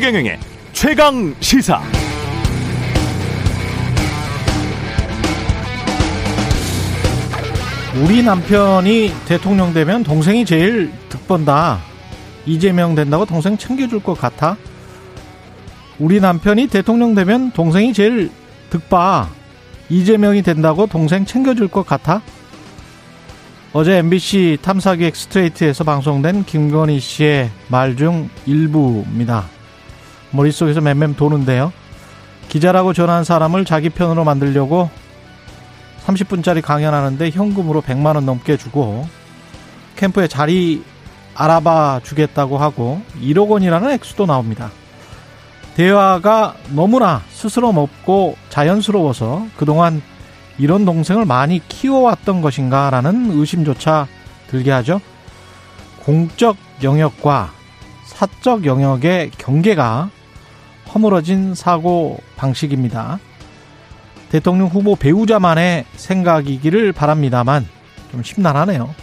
최경영의 최강 시사. 우리 남편이 대통령 되면 동생이 제일 득번다. 이재명 된다고 동생 챙겨줄 것 같아. 우리 남편이 대통령 되면 동생이 제일 득봐. 이재명이 된다고 동생 챙겨줄 것 같아. 어제 MBC 탐사기획 스트레이트에서 방송된 김건희 씨의 말 중 일부입니다. 머릿속에서 맴맴 도는데요. 기자라고 전한 사람을 자기 편으로 만들려고 30분짜리 강연하는데 현금으로 100만 원 넘게 주고 캠프에 자리 알아봐 주겠다고 하고 1억 원이라는 액수도 나옵니다. 대화가 너무나 스스럼 없고 자연스러워서 그동안 이런 동생을 많이 키워왔던 것인가라는 의심조차 들게 하죠. 공적 영역과 사적 영역의 경계가 허물어진 사고 방식입니다. 대통령 후보 배우자만의 생각이기를 바랍니다만 좀 심란하네요.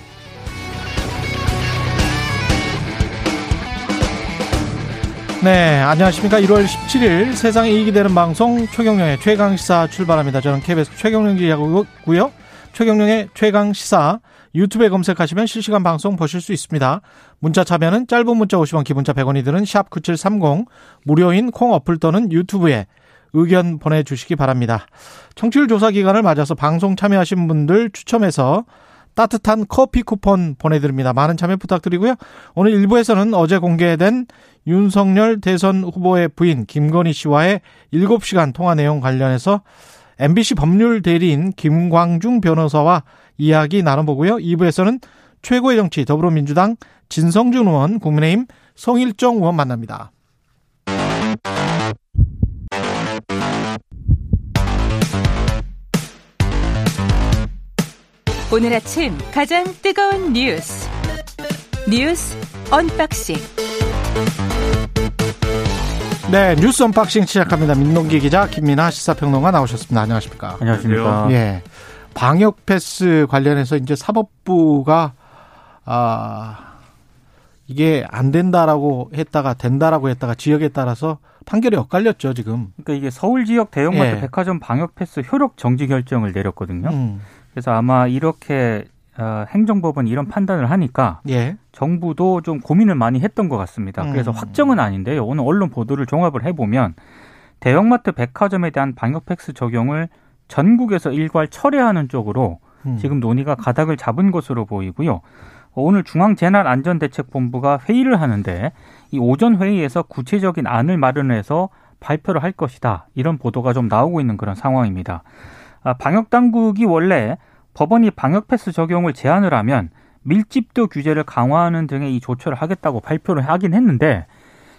네, 안녕하십니까. 1월 17일 세상에 이익이 되는 방송 최경령의 최강시사 출발합니다. 저는 KBS 최경령 기자고요. 최경령의 최강시사 유튜브에 검색하시면 실시간 방송 보실 수 있습니다. 문자 참여는 짧은 문자 50원, 기본자 100원이 드는 샵 9730 무료인 콩 어플 또는 유튜브에 의견 보내주시기 바랍니다. 청취율 조사 기간을 맞아서 방송 참여하신 분들 추첨해서 따뜻한 커피 쿠폰 보내드립니다. 많은 참여 부탁드리고요. 오늘 1부에서는 어제 공개된 윤석열 대선 후보의 부인 김건희 씨와의 7시간 통화 내용 관련해서 MBC 법률 대리인 김광중 변호사와 이야기 나눠보고요. 2부에서는 최고의 정치 더불어민주당 진성준 의원, 국민의힘 성일종 의원 만납니다. 오늘 아침 가장 뜨거운 뉴스 뉴스 언박싱 네 뉴스 언박싱 시작합니다. 민동기 기자 김민아 시사평론가 나오셨습니다. 안녕하십니까? 안녕하십니까? 예. 방역 패스 관련해서 이제 사법부가 아 이게 안 된다라고 했다가 된다라고 했다가 지역에 따라서 판결이 엇갈렸죠 지금. 그러니까 이게 서울 지역 대형마트 예. 백화점 방역 패스 효력 정지 결정을 내렸거든요. 음. 그래서 아마 이렇게 어, 행정법은 이런 판단을 하니까 예. 정부도 좀 고민을 많이 했던 것 같습니다. 그래서 음. 확정은 아닌데요. 오늘 언론 보도를 종합을 해보면 대형마트 백화점에 대한 방역 패스 적용을 전국에서 일괄 철회하는 쪽으로 음. 지금 논의가 가닥을 잡은 것으로 보이고요. 오늘 중앙재난안전대책본부가 회의를 하는데 이 오전 회의에서 구체적인 안을 마련해서 발표를 할 것이다. 이런 보도가 좀 나오고 있는 그런 상황입니다. 아, 방역 당국이 원래 법원이 방역 패스 적용을 제한을 하면 밀집도 규제를 강화하는 등의 이 조처를 하겠다고 발표를 하긴 했는데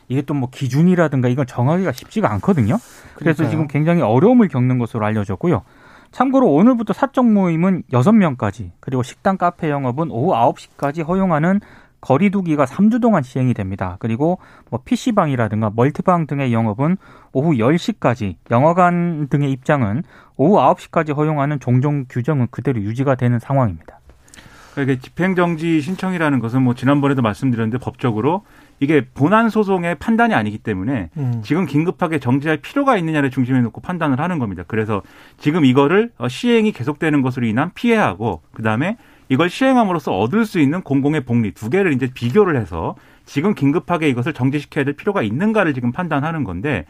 이게 또 뭐 기준이라든가 이걸 정하기가 쉽지가 않거든요. 그래서 그러니까요. 지금 굉장히 어려움을 겪는 것으로 알려졌고요. 참고로 오늘부터 사적 모임은 6명까지 그리고 식당 카페 영업은 오후 9시까지 허용하는 거리두기가 3주 동안 시행이 됩니다. 그리고 뭐 PC방이라든가 멀티방 등의 영업은 오후 10시까지, 영화관 등의 입장은 오후 9시까지 허용하는 종종 규정은 그대로 유지가 되는 상황입니다. 그러니까 이게 집행정지 신청이라는 것은 뭐 지난번에도 말씀드렸는데 법적으로 이게 본안 소송의 판단이 아니기 때문에 음. 지금 긴급하게 정지할 필요가 있느냐를 중심에 놓고 판단을 하는 겁니다. 그래서 지금 이거를 어, 시행이 계속되는 것으로 인한 피해하고 그다음에 이걸 시행함으로써 얻을 수 있는 공공의 복리 두 개를 이제 비교를 해서 지금 긴급하게 이것을 정지시켜야 될 필요가 있는가를 지금 판단하는 건데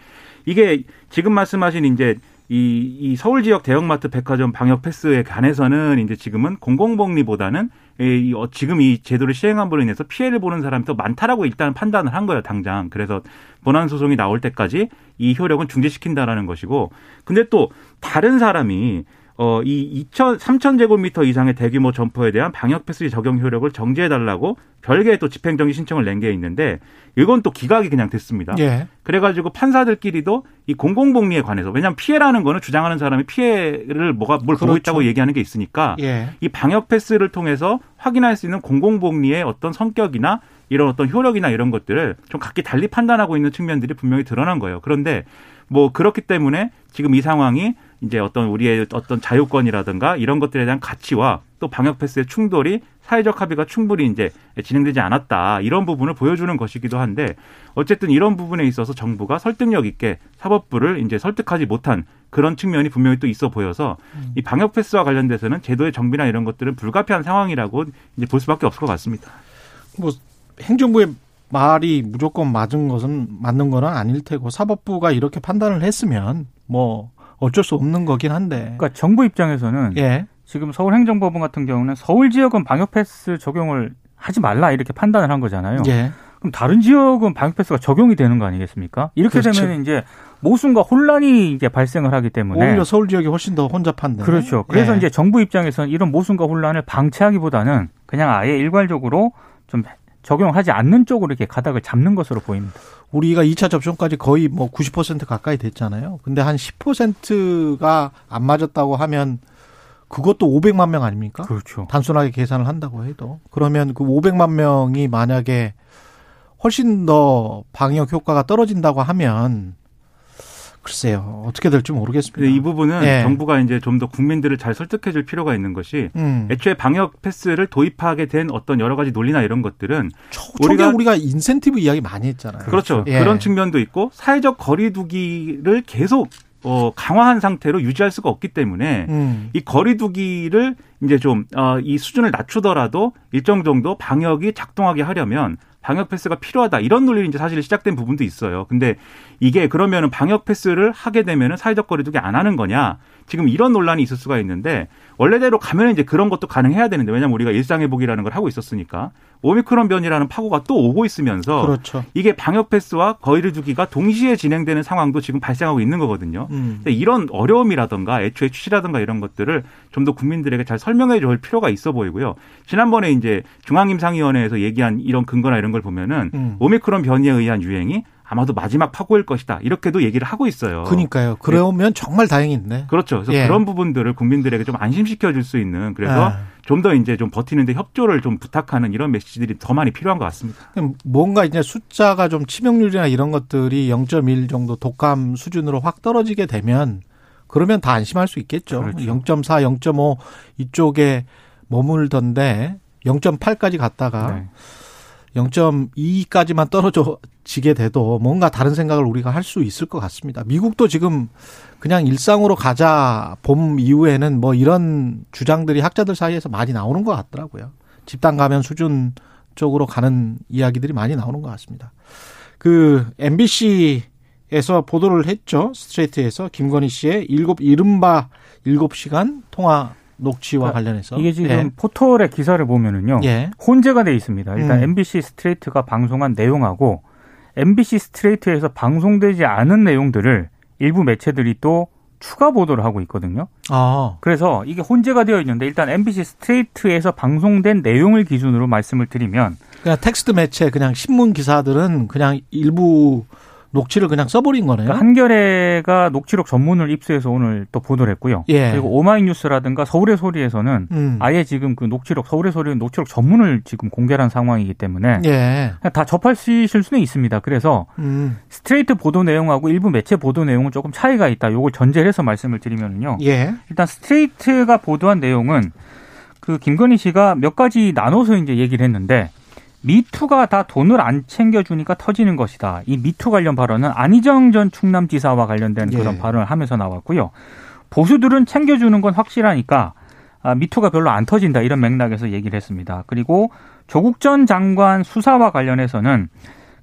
이게 지금 말씀하신 이제 이, 이 서울 지역 대형마트 백화점 방역 패스에 관해서는 이제 지금은 공공복리보다는 이, 어, 지금 이 제도를 시행함으로 인해서 피해를 보는 사람이 더 많다라고 일단 판단을 한 거예요, 당장. 그래서 본안 소송이 나올 때까지 이 효력은 중지시킨다라는 것이고, 근데 또 다른 사람이 어, 이 2천, 3천 제곱미터 이상의 대규모 점포에 대한 방역 패스 적용 효력을 정지해달라고 별개의 또 집행정지 신청을 낸 게 있는데 이건 또 기각이 그냥 됐습니다. 예. 그래가지고 판사들끼리도 이 공공복리에 관해서 왜냐하면 피해라는 거는 주장하는 사람이 피해를 뭐가 뭘 보고 그렇죠. 있다고 얘기하는 게 있으니까 예. 이 방역 패스를 통해서 확인할 수 있는 공공복리의 어떤 성격이나 이런 어떤 효력이나 이런 것들을 좀 각기 달리 판단하고 있는 측면들이 분명히 드러난 거예요. 그런데 뭐 그렇기 때문에 지금 이 상황이 이제 어떤 우리의 어떤 자유권이라든가 이런 것들에 대한 가치와 또 방역 패스의 충돌이 사회적 합의가 충분히 이제 진행되지 않았다 이런 부분을 보여주는 것이기도 한데 어쨌든 이런 부분에 있어서 정부가 설득력 있게 사법부를 이제 설득하지 못한 그런 측면이 분명히 또 있어 보여서 이 방역 패스와 관련돼서는 제도의 정비나 이런 것들은 불가피한 상황이라고 이제 볼 수밖에 없을 것 같습니다. 뭐 행정부의 말이 무조건 맞은 것은 맞는 거는 아닐 테고 사법부가 이렇게 판단을 했으면 뭐 어쩔 수 없는 거긴 한데. 그러니까 정부 입장에서는 예. 지금 서울행정법원 같은 경우는 서울 지역은 방역 패스 적용을 하지 말라 이렇게 판단을 한 거잖아요. 예. 그럼 다른 지역은 방역 패스가 적용이 되는 거 아니겠습니까? 이렇게 그렇죠. 되면 이제 모순과 혼란이 이제 발생을 하기 때문에 오히려 서울 지역이 훨씬 더 혼잡한데. 그렇죠. 그래서 예. 이제 정부 입장에서는 이런 모순과 혼란을 방치하기보다는 그냥 아예 일괄적으로 좀 적용하지 않는 쪽으로 이렇게 가닥을 잡는 것으로 보입니다. 우리가 2차 접종까지 거의 뭐 90% 가까이 됐잖아요. 근데 한 10%가 안 맞았다고 하면 그것도 500만 명 아닙니까? 그렇죠. 단순하게 계산을 한다고 해도 그러면 그 500만 명이 만약에 훨씬 더 방역 효과가 떨어진다고 하면 글쎄요 어떻게 될지 모르겠습니다. 이 부분은 예. 정부가 이제 좀 더 국민들을 잘 설득해 줄 필요가 있는 것이 음. 애초에 방역 패스를 도입하게 된 어떤 여러 가지 논리나 이런 것들은 초, 우리가- 우리가 인센티브 이야기 많이 했잖아요. 그렇죠. 예. 그런 측면도 있고 사회적 거리두기를 계속 어, 강화한 상태로 유지할 수가 없기 때문에 음. 이 거리두기를 이제 좀, 어, 이 수준을 낮추더라도 일정 정도 방역이 작동하게 하려면 방역 패스가 필요하다. 이런 논리를 이제 사실 시작된 부분도 있어요. 근데 이게 그러면은 방역 패스를 하게 되면은 사회적 거리두기 안 하는 거냐. 지금 이런 논란이 있을 수가 있는데 원래대로 가면 이제 그런 것도 가능해야 되는데 왜냐면 우리가 일상 회복이라는 걸 하고 있었으니까 오미크론 변이라는 파고가 또 오고 있으면서 그렇죠. 이게 방역 패스와 거리두기가 동시에 진행되는 상황도 지금 발생하고 있는 거거든요. 음. 이런 어려움이라든가 애초에 취지라든가 이런 것들을 좀 더 국민들에게 잘 설명해 줄 필요가 있어 보이고요. 지난번에 이제 중앙임상위원회에서 얘기한 이런 근거나 이런 걸 보면은 음. 오미크론 변이에 의한 유행이 아마도 마지막 파고일 것이다. 이렇게도 얘기를 하고 있어요. 그러니까요. 그러면 정말 다행인데. 그렇죠. 그래서 예. 그런 부분들을 국민들에게 좀 안심시켜 줄 수 있는 그래서 아. 좀더 이제 좀 버티는데 협조를 좀 부탁하는 이런 메시지들이 더 많이 필요한 것 같습니다. 뭔가 이제 숫자가 좀 치명률이나 이런 것들이 0.1 정도 독감 수준으로 확 떨어지게 되면 그러면 다 안심할 수 있겠죠. 그렇죠. 0.4, 0.5 이쪽에 머물던데 0.8까지 갔다가 네. 0.2까지만 떨어지게 돼도 뭔가 다른 생각을 우리가 할 수 있을 것 같습니다. 미국도 지금 그냥 일상으로 가자 봄 이후에는 뭐 이런 주장들이 학자들 사이에서 많이 나오는 것 같더라고요. 집단 감염 수준 쪽으로 가는 이야기들이 많이 나오는 것 같습니다. 그 MBC에서 보도를 했죠. 스트레이트에서 김건희 씨의 일곱 이른바 일곱 시간 통화 녹취와 그러니까 관련해서 이게 지금 예. 포털의 기사를 보면은요. 예. 혼재가 돼 있습니다. 일단 음. MBC 스트레이트가 방송한 내용하고 MBC 스트레이트에서 방송되지 않은 내용들을 일부 매체들이 또 추가 보도를 하고 있거든요. 아, 그래서 이게 혼재가 되어 있는데 일단 MBC 스트레이트에서 방송된 내용을 기준으로 말씀을 드리면 그냥 텍스트 매체 그냥 신문 기사들은 그냥 일부 녹취를 그냥 써버린 거네요. 그러니까 한겨레가 녹취록 전문을 입수해서 오늘 또 보도를 했고요. 예. 그리고 오마이뉴스라든가 서울의 소리에서는 음. 아예 지금 그 녹취록 서울의 소리는 녹취록 전문을 지금 공개한 상황이기 때문에 예. 다 접하실 수는 있습니다. 그래서 음. 스트레이트 보도 내용하고 일부 매체 보도 내용은 조금 차이가 있다. 요걸 전제를 해서 말씀을 드리면요. 예. 일단 스트레이트가 보도한 내용은 그 김건희 씨가 몇 가지 나눠서 이제 얘기를 했는데 미투가 다 돈을 안 챙겨주니까 터지는 것이다. 이 미투 관련 발언은 안희정 전 충남지사와 관련된 예. 그런 발언을 하면서 나왔고요. 보수들은 챙겨주는 건 확실하니까 아, 미투가 별로 안 터진다 이런 맥락에서 얘기를 했습니다. 그리고 조국 전 장관 수사와 관련해서는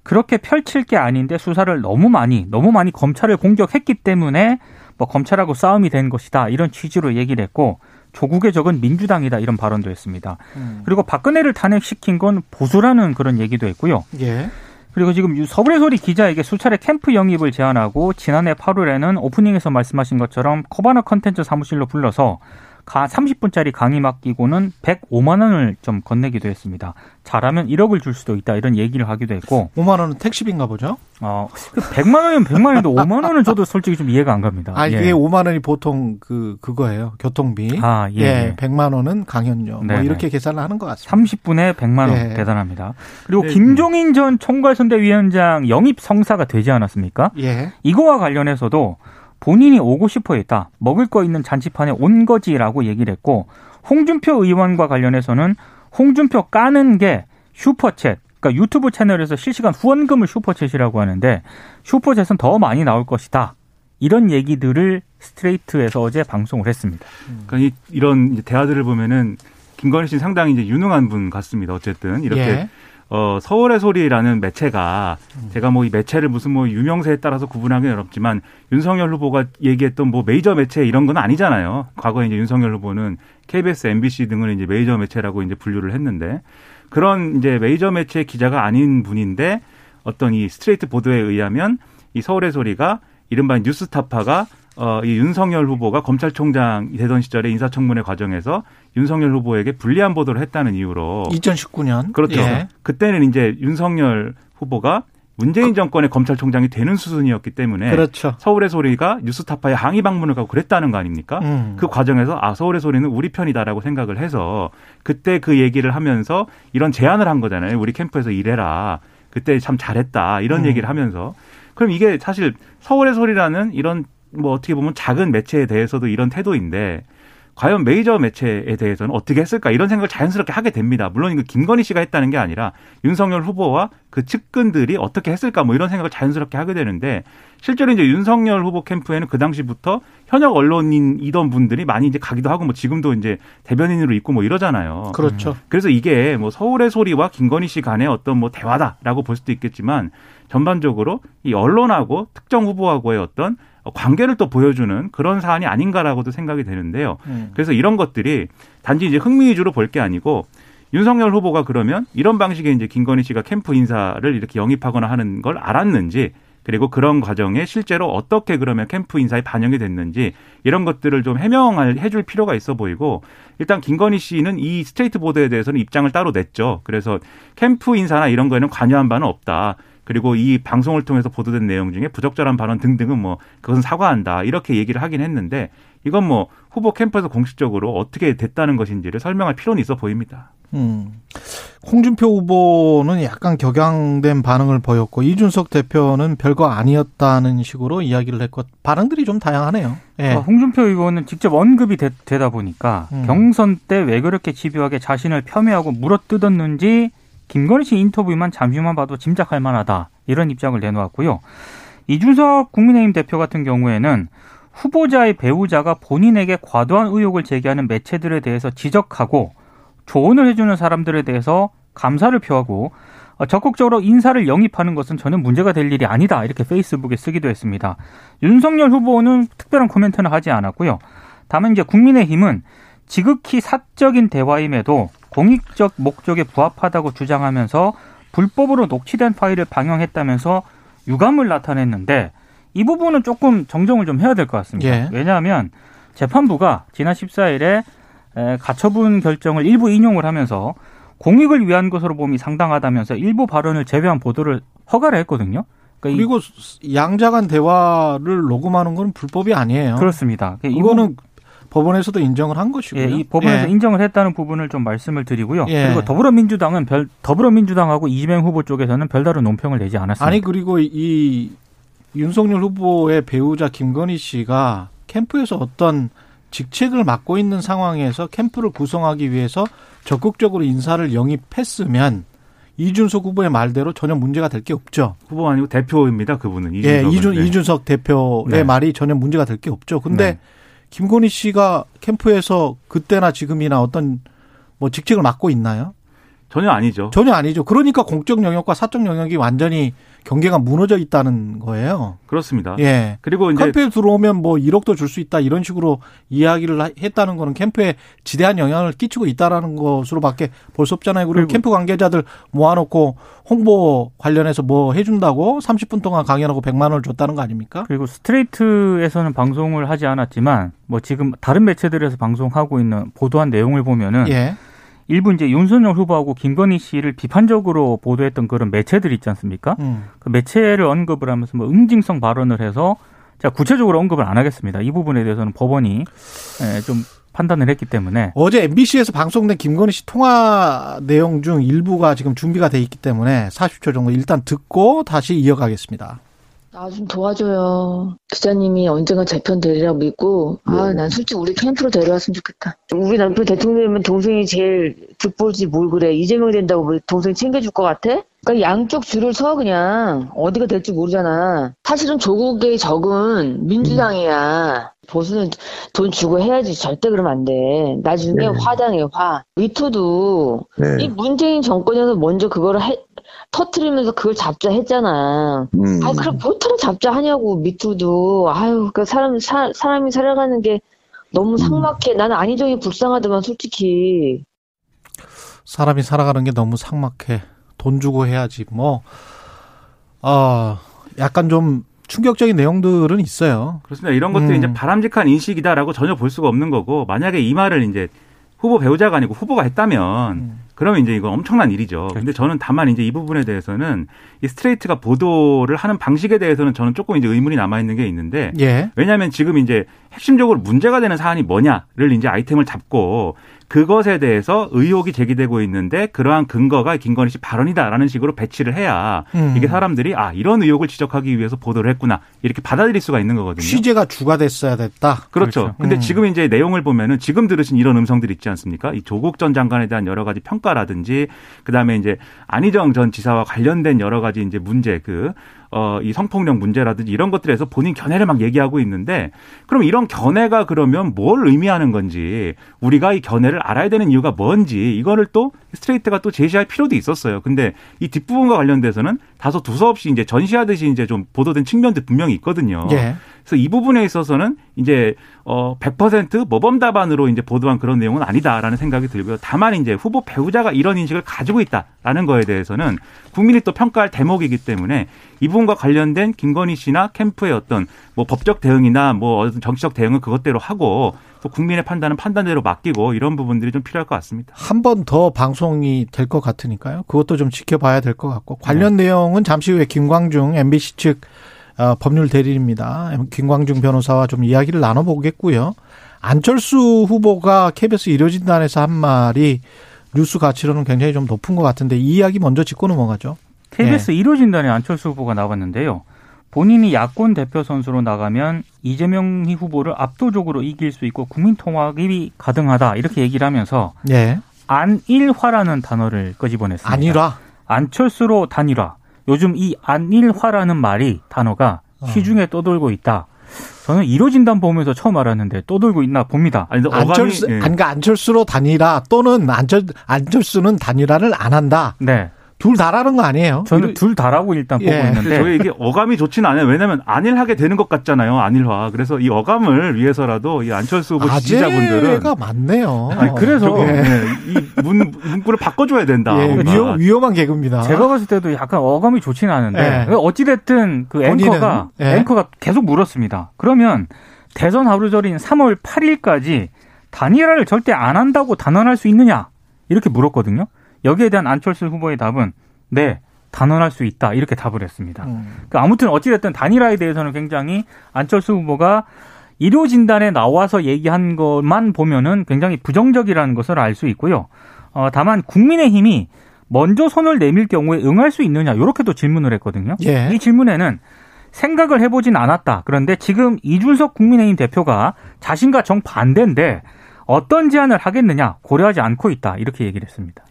그렇게 펼칠 게 아닌데 수사를 너무 많이 너무 많이 검찰을 공격했기 때문에 뭐 검찰하고 싸움이 된 것이다 이런 취지로 얘기를 했고 조국의 적은 민주당이다 이런 발언도 했습니다. 음. 그리고 박근혜를 탄핵시킨 건 보수라는 그런 얘기도 했고요. 예. 그리고 지금 유- 서울의 소리 기자에게 수차례 캠프 영입을 제안하고 지난해 8월에는 오프닝에서 말씀하신 것처럼 코바나 컨텐츠 사무실로 불러서 가 30분짜리 강의 맡기고는 105만 원을 좀 건네기도 했습니다. 잘하면 1억을 줄 수도 있다 이런 얘기를 하기도 했고 5만 원은 택시비인가 보죠? 어, 그 100만 원이면 100만 원인데 5만 원은 저도 솔직히 좀 이해가 안 갑니다. 아, 이게 예. 5만 원이 보통 그, 그거예요. 교통비. 아, 예. 예. 예. 100만 원은 강연료. 뭐 네네. 이렇게 계산을 하는 것 같습니다. 30분에 100만 원 예. 대단합니다. 그리고 네. 김종인 전 총괄선대위원장 영입 성사가 되지 않았습니까? 예. 이거와 관련해서도 본인이 오고 싶어 했다. 먹을 거 있는 잔치판에 온 거지라고 얘기를 했고 홍준표 의원과 관련해서는 홍준표 까는 게 슈퍼챗 그러니까 유튜브 채널에서 실시간 후원금을 슈퍼챗이라고 하는데 슈퍼챗은 더 많이 나올 것이다. 이런 얘기들을 스트레이트에서 어제 방송을 했습니다. 그러니까 이, 런 대화들을 보면은 김건희 씨는 상당히 이제 유능한 분 같습니다. 어쨌든 이렇게 예. 어, 서울의 소리라는 매체가 제가 뭐 이 매체를 무슨 뭐 유명세에 따라서 구분하기는 어렵지만 윤석열 후보가 얘기했던 뭐 메이저 매체 이런 건 아니잖아요. 과거에 이제 윤석열 후보는 KBS, MBC 등을 이제 메이저 매체라고 이제 분류를 했는데 그런 이제 메이저 매체 기자가 아닌 분인데 어떤 이 스트레이트 보도에 의하면 이 서울의 소리가 이른바 뉴스타파가 어, 이 윤석열 후보가 검찰총장 되던 시절에 인사청문회 과정에서 윤석열 후보에게 불리한 보도를 했다는 이유로 2019년 그렇죠. 예. 그때는 이제 윤석열 후보가 문재인 그 정권의 검찰총장이 되는 수순이었기 때문에 그렇죠. 서울의 소리가 뉴스타파에 항의 방문을 가고 그랬다는 거 아닙니까? 음. 그 과정에서 아 서울의 소리는 우리 편이다라고 생각을 해서 그때 그 얘기를 하면서 이런 제안을 한 거잖아요. 우리 캠프에서 일해라. 그때 참 잘했다. 이런 음. 얘기를 하면서 그럼 이게 사실 서울의 소리라는 이런 뭐 어떻게 보면 작은 매체에 대해서도 이런 태도인데 과연 메이저 매체에 대해서는 어떻게 했을까 이런 생각을 자연스럽게 하게 됩니다. 물론 이거 김건희 씨가 했다는 게 아니라 윤석열 후보와 그 측근들이 어떻게 했을까 뭐 이런 생각을 자연스럽게 하게 되는데 실제로 이제 윤석열 후보 캠프에는 그 당시부터 현역 언론인이던 분들이 많이 이제 가기도 하고 뭐 지금도 이제 대변인으로 있고 뭐 이러잖아요. 그렇죠. 그래서 이게 뭐 서울의 소리와 김건희 씨 간의 어떤 뭐 대화다라고 볼 수도 있겠지만 전반적으로 이 언론하고 특정 후보하고의 어떤 관계를 또 보여주는 그런 사안이 아닌가라고도 생각이 되는데요. 음. 그래서 이런 것들이 단지 이제 흥미 위주로 볼 게 아니고 윤석열 후보가 그러면 이런 방식의 이제 김건희 씨가 캠프 인사를 이렇게 영입하거나 하는 걸 알았는지 그리고 그런 과정에 실제로 어떻게 그러면 캠프 인사에 반영이 됐는지 이런 것들을 좀 해명을 해줄 필요가 있어 보이고 일단 김건희 씨는 이 스트레이트 보도에 대해서는 입장을 따로 냈죠. 그래서 캠프 인사나 이런 거에는 관여한 바는 없다. 그리고 이 방송을 통해서 보도된 내용 중에 부적절한 발언 등등은 뭐 그것은 사과한다 이렇게 얘기를 하긴 했는데 이건 뭐 후보 캠프에서 공식적으로 어떻게 됐다는 것인지를 설명할 필요는 있어 보입니다. 음. 홍준표 후보는 약간 격양된 반응을 보였고 이준석 대표는 별거 아니었다는 식으로 이야기를 했고 반응들이 좀 다양하네요. 예. 어, 홍준표 의원은 직접 언급이 되, 다 보니까 음. 경선 때 왜 그렇게 집요하게 자신을 폄훼하고 물어뜯었는지 김건희 씨 인터뷰만 잠시만 봐도 짐작할 만하다. 이런 입장을 내놓았고요. 이준석 국민의힘 대표 같은 경우에는 후보자의 배우자가 본인에게 과도한 의혹을 제기하는 매체들에 대해서 지적하고 조언을 해주는 사람들에 대해서 감사를 표하고 적극적으로 인사를 영입하는 것은 전혀 문제가 될 일이 아니다. 이렇게 페이스북에 쓰기도 했습니다. 윤석열 후보는 특별한 코멘트는 하지 않았고요. 다만 이제 국민의힘은 지극히 사적인 대화임에도 공익적 목적에 부합하다고 주장하면서 불법으로 녹취된 파일을 방영했다면서 유감을 나타냈는데 이 부분은 조금 정정을 좀 해야 될 것 같습니다. 예. 왜냐하면 재판부가 지난 14일에 가처분 결정을 일부 인용을 하면서 공익을 위한 것으로 봄이 상당하다면서 일부 발언을 제외한 보도를 허가를 했거든요. 그러니까 그리고 양자 간 대화를 녹음하는 건 불법이 아니에요. 그렇습니다. 그러니까 이거는 법원에서도 인정을 한 것이고요. 예, 이 법원에서 예. 인정을 했다는 부분을 좀 말씀을 드리고요. 예. 그리고 더불어민주당은 별 더불어민주당하고 이재명 후보 쪽에서는 별다른 논평을 내지 않았습니다. 아니 그리고 이 윤석열 후보의 배우자 김건희 씨가 캠프에서 어떤 직책을 맡고 있는 상황에서 캠프를 구성하기 위해서 적극적으로 인사를 영입했으면 이준석 후보의 말대로 전혀 문제가 될 게 없죠. 후보 아니고 대표입니다. 그분은 이준석. 예, 이준, 네. 이준석 대표의 네. 말이 전혀 문제가 될 게 없죠. 근데 네. 김건희 씨가 캠프에서 그때나 지금이나 어떤 뭐 직책을 맡고 있나요? 전혀 아니죠. 전혀 아니죠. 그러니까 공적 영역과 사적 영역이 완전히 경계가 무너져 있다는 거예요. 그렇습니다. 예. 그리고 이제 캠프에 들어오면 뭐 1억도 줄 수 있다 이런 식으로 이야기를 했다는 거는 캠프에 지대한 영향을 끼치고 있다라는 것으로밖에 볼 수 없잖아요. 그리고, 그리고 캠프 관계자들 모아놓고 홍보 관련해서 뭐 해준다고 30분 동안 강연하고 100만 원을 줬다는 거 아닙니까? 그리고 스트레이트에서는 방송을 하지 않았지만 뭐 지금 다른 매체들에서 방송하고 있는 보도한 내용을 보면은 예. 일부 이제 윤석열 후보하고 김건희 씨를 비판적으로 보도했던 그런 매체들 있지 않습니까? 음. 그 매체를 언급을 하면서 뭐 응징성 발언을 해서 제가 구체적으로 언급을 안 하겠습니다. 이 부분에 대해서는 법원이 예, 좀 판단을 했기 때문에 어제 MBC에서 방송된 김건희 씨 통화 내용 중 일부가 지금 준비가 돼 있기 때문에 40초 정도 일단 듣고 다시 이어가겠습니다. 나 좀 도와줘요. 기자님이 언젠가 제편 되리라고 믿고, 아, 난 솔직히 우리 캠프로 데려왔으면 좋겠다. 우리 남편 대통령이면 동생이 제일 득볼지 뭘 그래. 이재명 된다고 뭐 동생 챙겨줄 것 같아? 그러니까 양쪽 줄을 서 그냥 어디가 될지 모르잖아. 사실은 조국의 적은 민주당이야. 보수는 돈 주고 해야지 절대 그러면 안 돼. 나중에 화당해 화. 위토도 이 문재인 정권에서 먼저 그거를 해, 터트리면서 그걸 잡자 했잖아. 음. 아, 그럼 보통 잡자 하냐고 미투도. 아유, 그 사람 사, 사람이 살아가는 게 너무 삭막해. 나는 안희정이 불쌍하더만 솔직히. 사람이 살아가는 게 너무 삭막해. 돈 주고 해야지. 뭐, 어, 약간 좀 충격적인 내용들은 있어요. 그렇습니다. 이런 것들이 음. 이제 바람직한 인식이다라고 전혀 볼 수가 없는 거고 만약에 이 말을 이제 후보 배우자가 아니고 후보가 했다면 음. 그러면 이제 이거 엄청난 일이죠. 근데 저는 다만 이제 이 부분에 대해서는 이 스트레이트가 보도를 하는 방식에 대해서는 저는 조금 이제 의문이 남아 있는 게 있는데 예. 왜냐하면 지금 이제 핵심적으로 문제가 되는 사안이 뭐냐를 이제 아이템을 잡고 그것에 대해서 의혹이 제기되고 있는데 그러한 근거가 김건희 씨 발언이다라는 식으로 배치를 해야 음. 이게 사람들이 아 이런 의혹을 지적하기 위해서 보도를 했구나 이렇게 받아들일 수가 있는 거거든요. 취재가 주가 됐어야 됐다. 그렇죠. 그렇죠. 근데 음. 지금 이제 내용을 보면은 지금 들으신 이런 음성들 있지 않습니까? 이 조국 전 장관에 대한 여러 가지 평가라든지 그다음에 이제 안희정 전 지사와 관련된 여러 가지 이제 문제 그 어, 이 성폭력 문제라든지 이런 것들에서 본인 견해를 막 얘기하고 있는데 그럼 이런 견해가 그러면 뭘 의미하는 건지 우리가 이 견해를 알아야 되는 이유가 뭔지 이거를 또 스트레이트가 또 제시할 필요도 있었어요. 근데 이 뒷부분과 관련돼서는 다소 두서없이 이제 전시하듯이 이제 좀 보도된 측면도 분명히 있거든요. 예. 그래서 이 부분에 있어서는 이제 어100% 모범 답안으로 이제 보도한 그런 내용은 아니다라는 생각이 들고요. 다만 이제 후보 배우자가 이런 인식을 가지고 있다라는 거에 대해서는 국민이 또 평가할 대목이기 때문에 이 부분과 관련된 김건희 씨나 캠프의 어떤 뭐 법적 대응이나 뭐 어떤 정치적 대응은 그것대로 하고 또 국민의 판단은 판단대로 맡기고 이런 부분들이 좀 필요할 것 같습니다. 한 번 더 방송이 될 것 같으니까요. 그것도 좀 지켜봐야 될 것 같고 관련 내용은 잠시 후에 김광중 MBC 측 어, 법률 대리입니다. 김광중 변호사와 좀 이야기를 나눠보겠고요. 안철수 후보가 KBS 일요진단에서 한 말이 뉴스 가치로는 굉장히 좀 높은 것 같은데 이 이야기 먼저 짚고 넘어가죠. KBS 1호 진단에 안철수 후보가 나왔는데요. 본인이 야권 대표 선수로 나가면 이재명 후보를 압도적으로 이길 수 있고 국민 통합이 가능하다 이렇게 얘기를 하면서 예. 안일화라는 단어를 끄집어냈습니다. 아니라 안철수로 단일화. 요즘 이 안일화라는 말이 단어가 어. 시중에 떠돌고 있다. 저는 1호 진단 보면서 처음 알았는데 떠돌고 있나 봅니다. 아니, 안철수, 어감이 예. 그러니까 안철수로 단일화 또는 안철, 안철수는 단일화를 안 한다. 네. 둘 다라는 거 아니에요? 저는 둘 다라고 일단 예. 보고 근데 있는데 저희 이게 어감이 좋지는 않아요. 왜냐하면 안일하게 되는 것 같잖아요. 안일화. 그래서 이 어감을 위해서라도 이 안철수 후보 지지자분들은 아재가 많네요. 아니, 그래서 예. 네, 이 문, 문구를 바꿔줘야 된다. 예. 위험, 위험한 개그입니다. 제가 봤을 때도 약간 어감이 좋지는 않은데 예. 어찌 됐든 그 본인은, 앵커가 예. 앵커가 계속 물었습니다. 그러면 대선 하루 전인 3월 8일까지 단일화를 절대 안 한다고 단언할 수 있느냐 이렇게 물었거든요. 여기에 대한 안철수 후보의 답은 네 단언할 수 있다 이렇게 답을 했습니다. 음. 그 아무튼 어찌됐든 단일화에 대해서는 굉장히 안철수 후보가 의료 진단에 나와서 얘기한 것만 보면은 굉장히 부정적이라는 것을 알 수 있고요. 어, 다만 국민의힘이 먼저 손을 내밀 경우에 응할 수 있느냐 이렇게도 질문을 했거든요. 예. 이 질문에는 생각을 해보진 않았다. 그런데 지금 이준석 국민의힘 대표가 자신과 정 반대인데 어떤 제안을 하겠느냐 고려하지 않고 있다. 이렇게 얘기를 했습니다.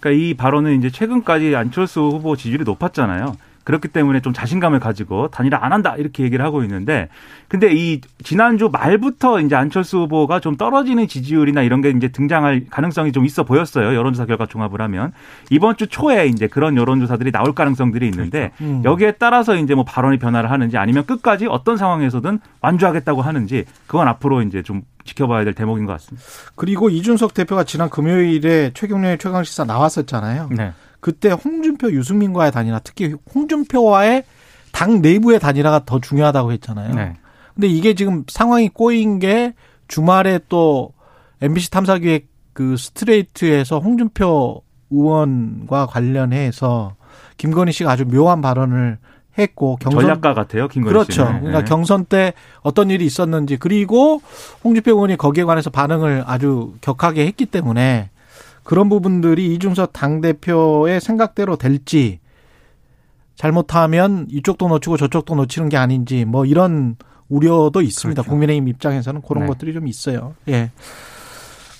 그러니까 이 발언은 이제 최근까지 안철수 후보 지지율이 높았잖아요. 그렇기 때문에 좀 자신감을 가지고 단일화 안 한다 이렇게 얘기를 하고 있는데 근데 이 지난주 말부터 이제 안철수 후보가 좀 떨어지는 지지율이나 이런 게 이제 등장할 가능성이 좀 있어 보였어요. 여론조사 결과 종합을 하면 이번 주 초에 이제 그런 여론조사들이 나올 가능성들이 있는데 음. 여기에 따라서 이제 뭐 발언이 변화를 하는지 아니면 끝까지 어떤 상황에서든 완주하겠다고 하는지 그건 앞으로 이제 좀 지켜봐야 될 대목인 것 같습니다. 그리고 이준석 대표가 지난 금요일에 최경련의 최강 시사 나왔었잖아요. 네. 그때 홍준표, 유승민과의 단일화, 특히 홍준표와의 당 내부의 단일화가 더 중요하다고 했잖아요. 네. 근데 이게 지금 상황이 꼬인 게 주말에 또 MBC 탐사기획 그 스트레이트에서 홍준표 의원과 관련해서 김건희 씨가 아주 묘한 발언을 했고 경선 전략가 같아요, 김건희 그렇죠. 씨는. 그러니까 네. 경선 때 어떤 일이 있었는지 그리고 홍준표 의원이 거기에 관해서 반응을 아주 격하게 했기 때문에 그런 부분들이 이준석 당 대표의 생각대로 될지 잘못하면 이쪽도 놓치고 저쪽도 놓치는 게 아닌지 뭐 이런 우려도 있습니다. 그렇죠. 국민의힘 입장에서는 그런 네. 것들이 좀 있어요. 예.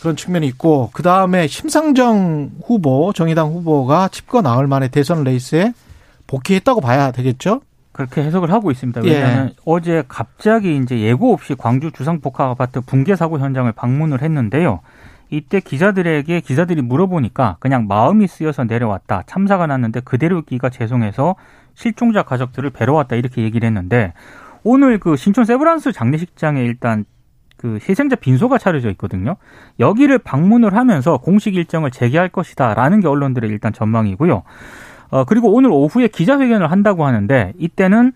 그런 측면이 있고 그 다음에 심상정 후보 정의당 후보가 칩거 나흘 만에 대선 레이스에 복귀했다고 봐야 되겠죠? 그렇게 해석을 하고 있습니다. 예. 왜냐하면 어제 갑자기 이제 예고 없이 광주 주상복합 아파트 붕괴 사고 현장을 방문을 했는데요. 이때 기자들에게 기자들이 물어보니까 그냥 마음이 쓰여서 내려왔다. 참사가 났는데 그대로 있기가 죄송해서 실종자 가족들을 뵈러 왔다 이렇게 얘기를 했는데 오늘 그 신촌 세브란스 장례식장에 일단 그 희생자 빈소가 차려져 있거든요. 여기를 방문을 하면서 공식 일정을 재개할 것이다라는 게 언론들의 일단 전망이고요. 어, 그리고 오늘 오후에 기자회견을 한다고 하는데 이때는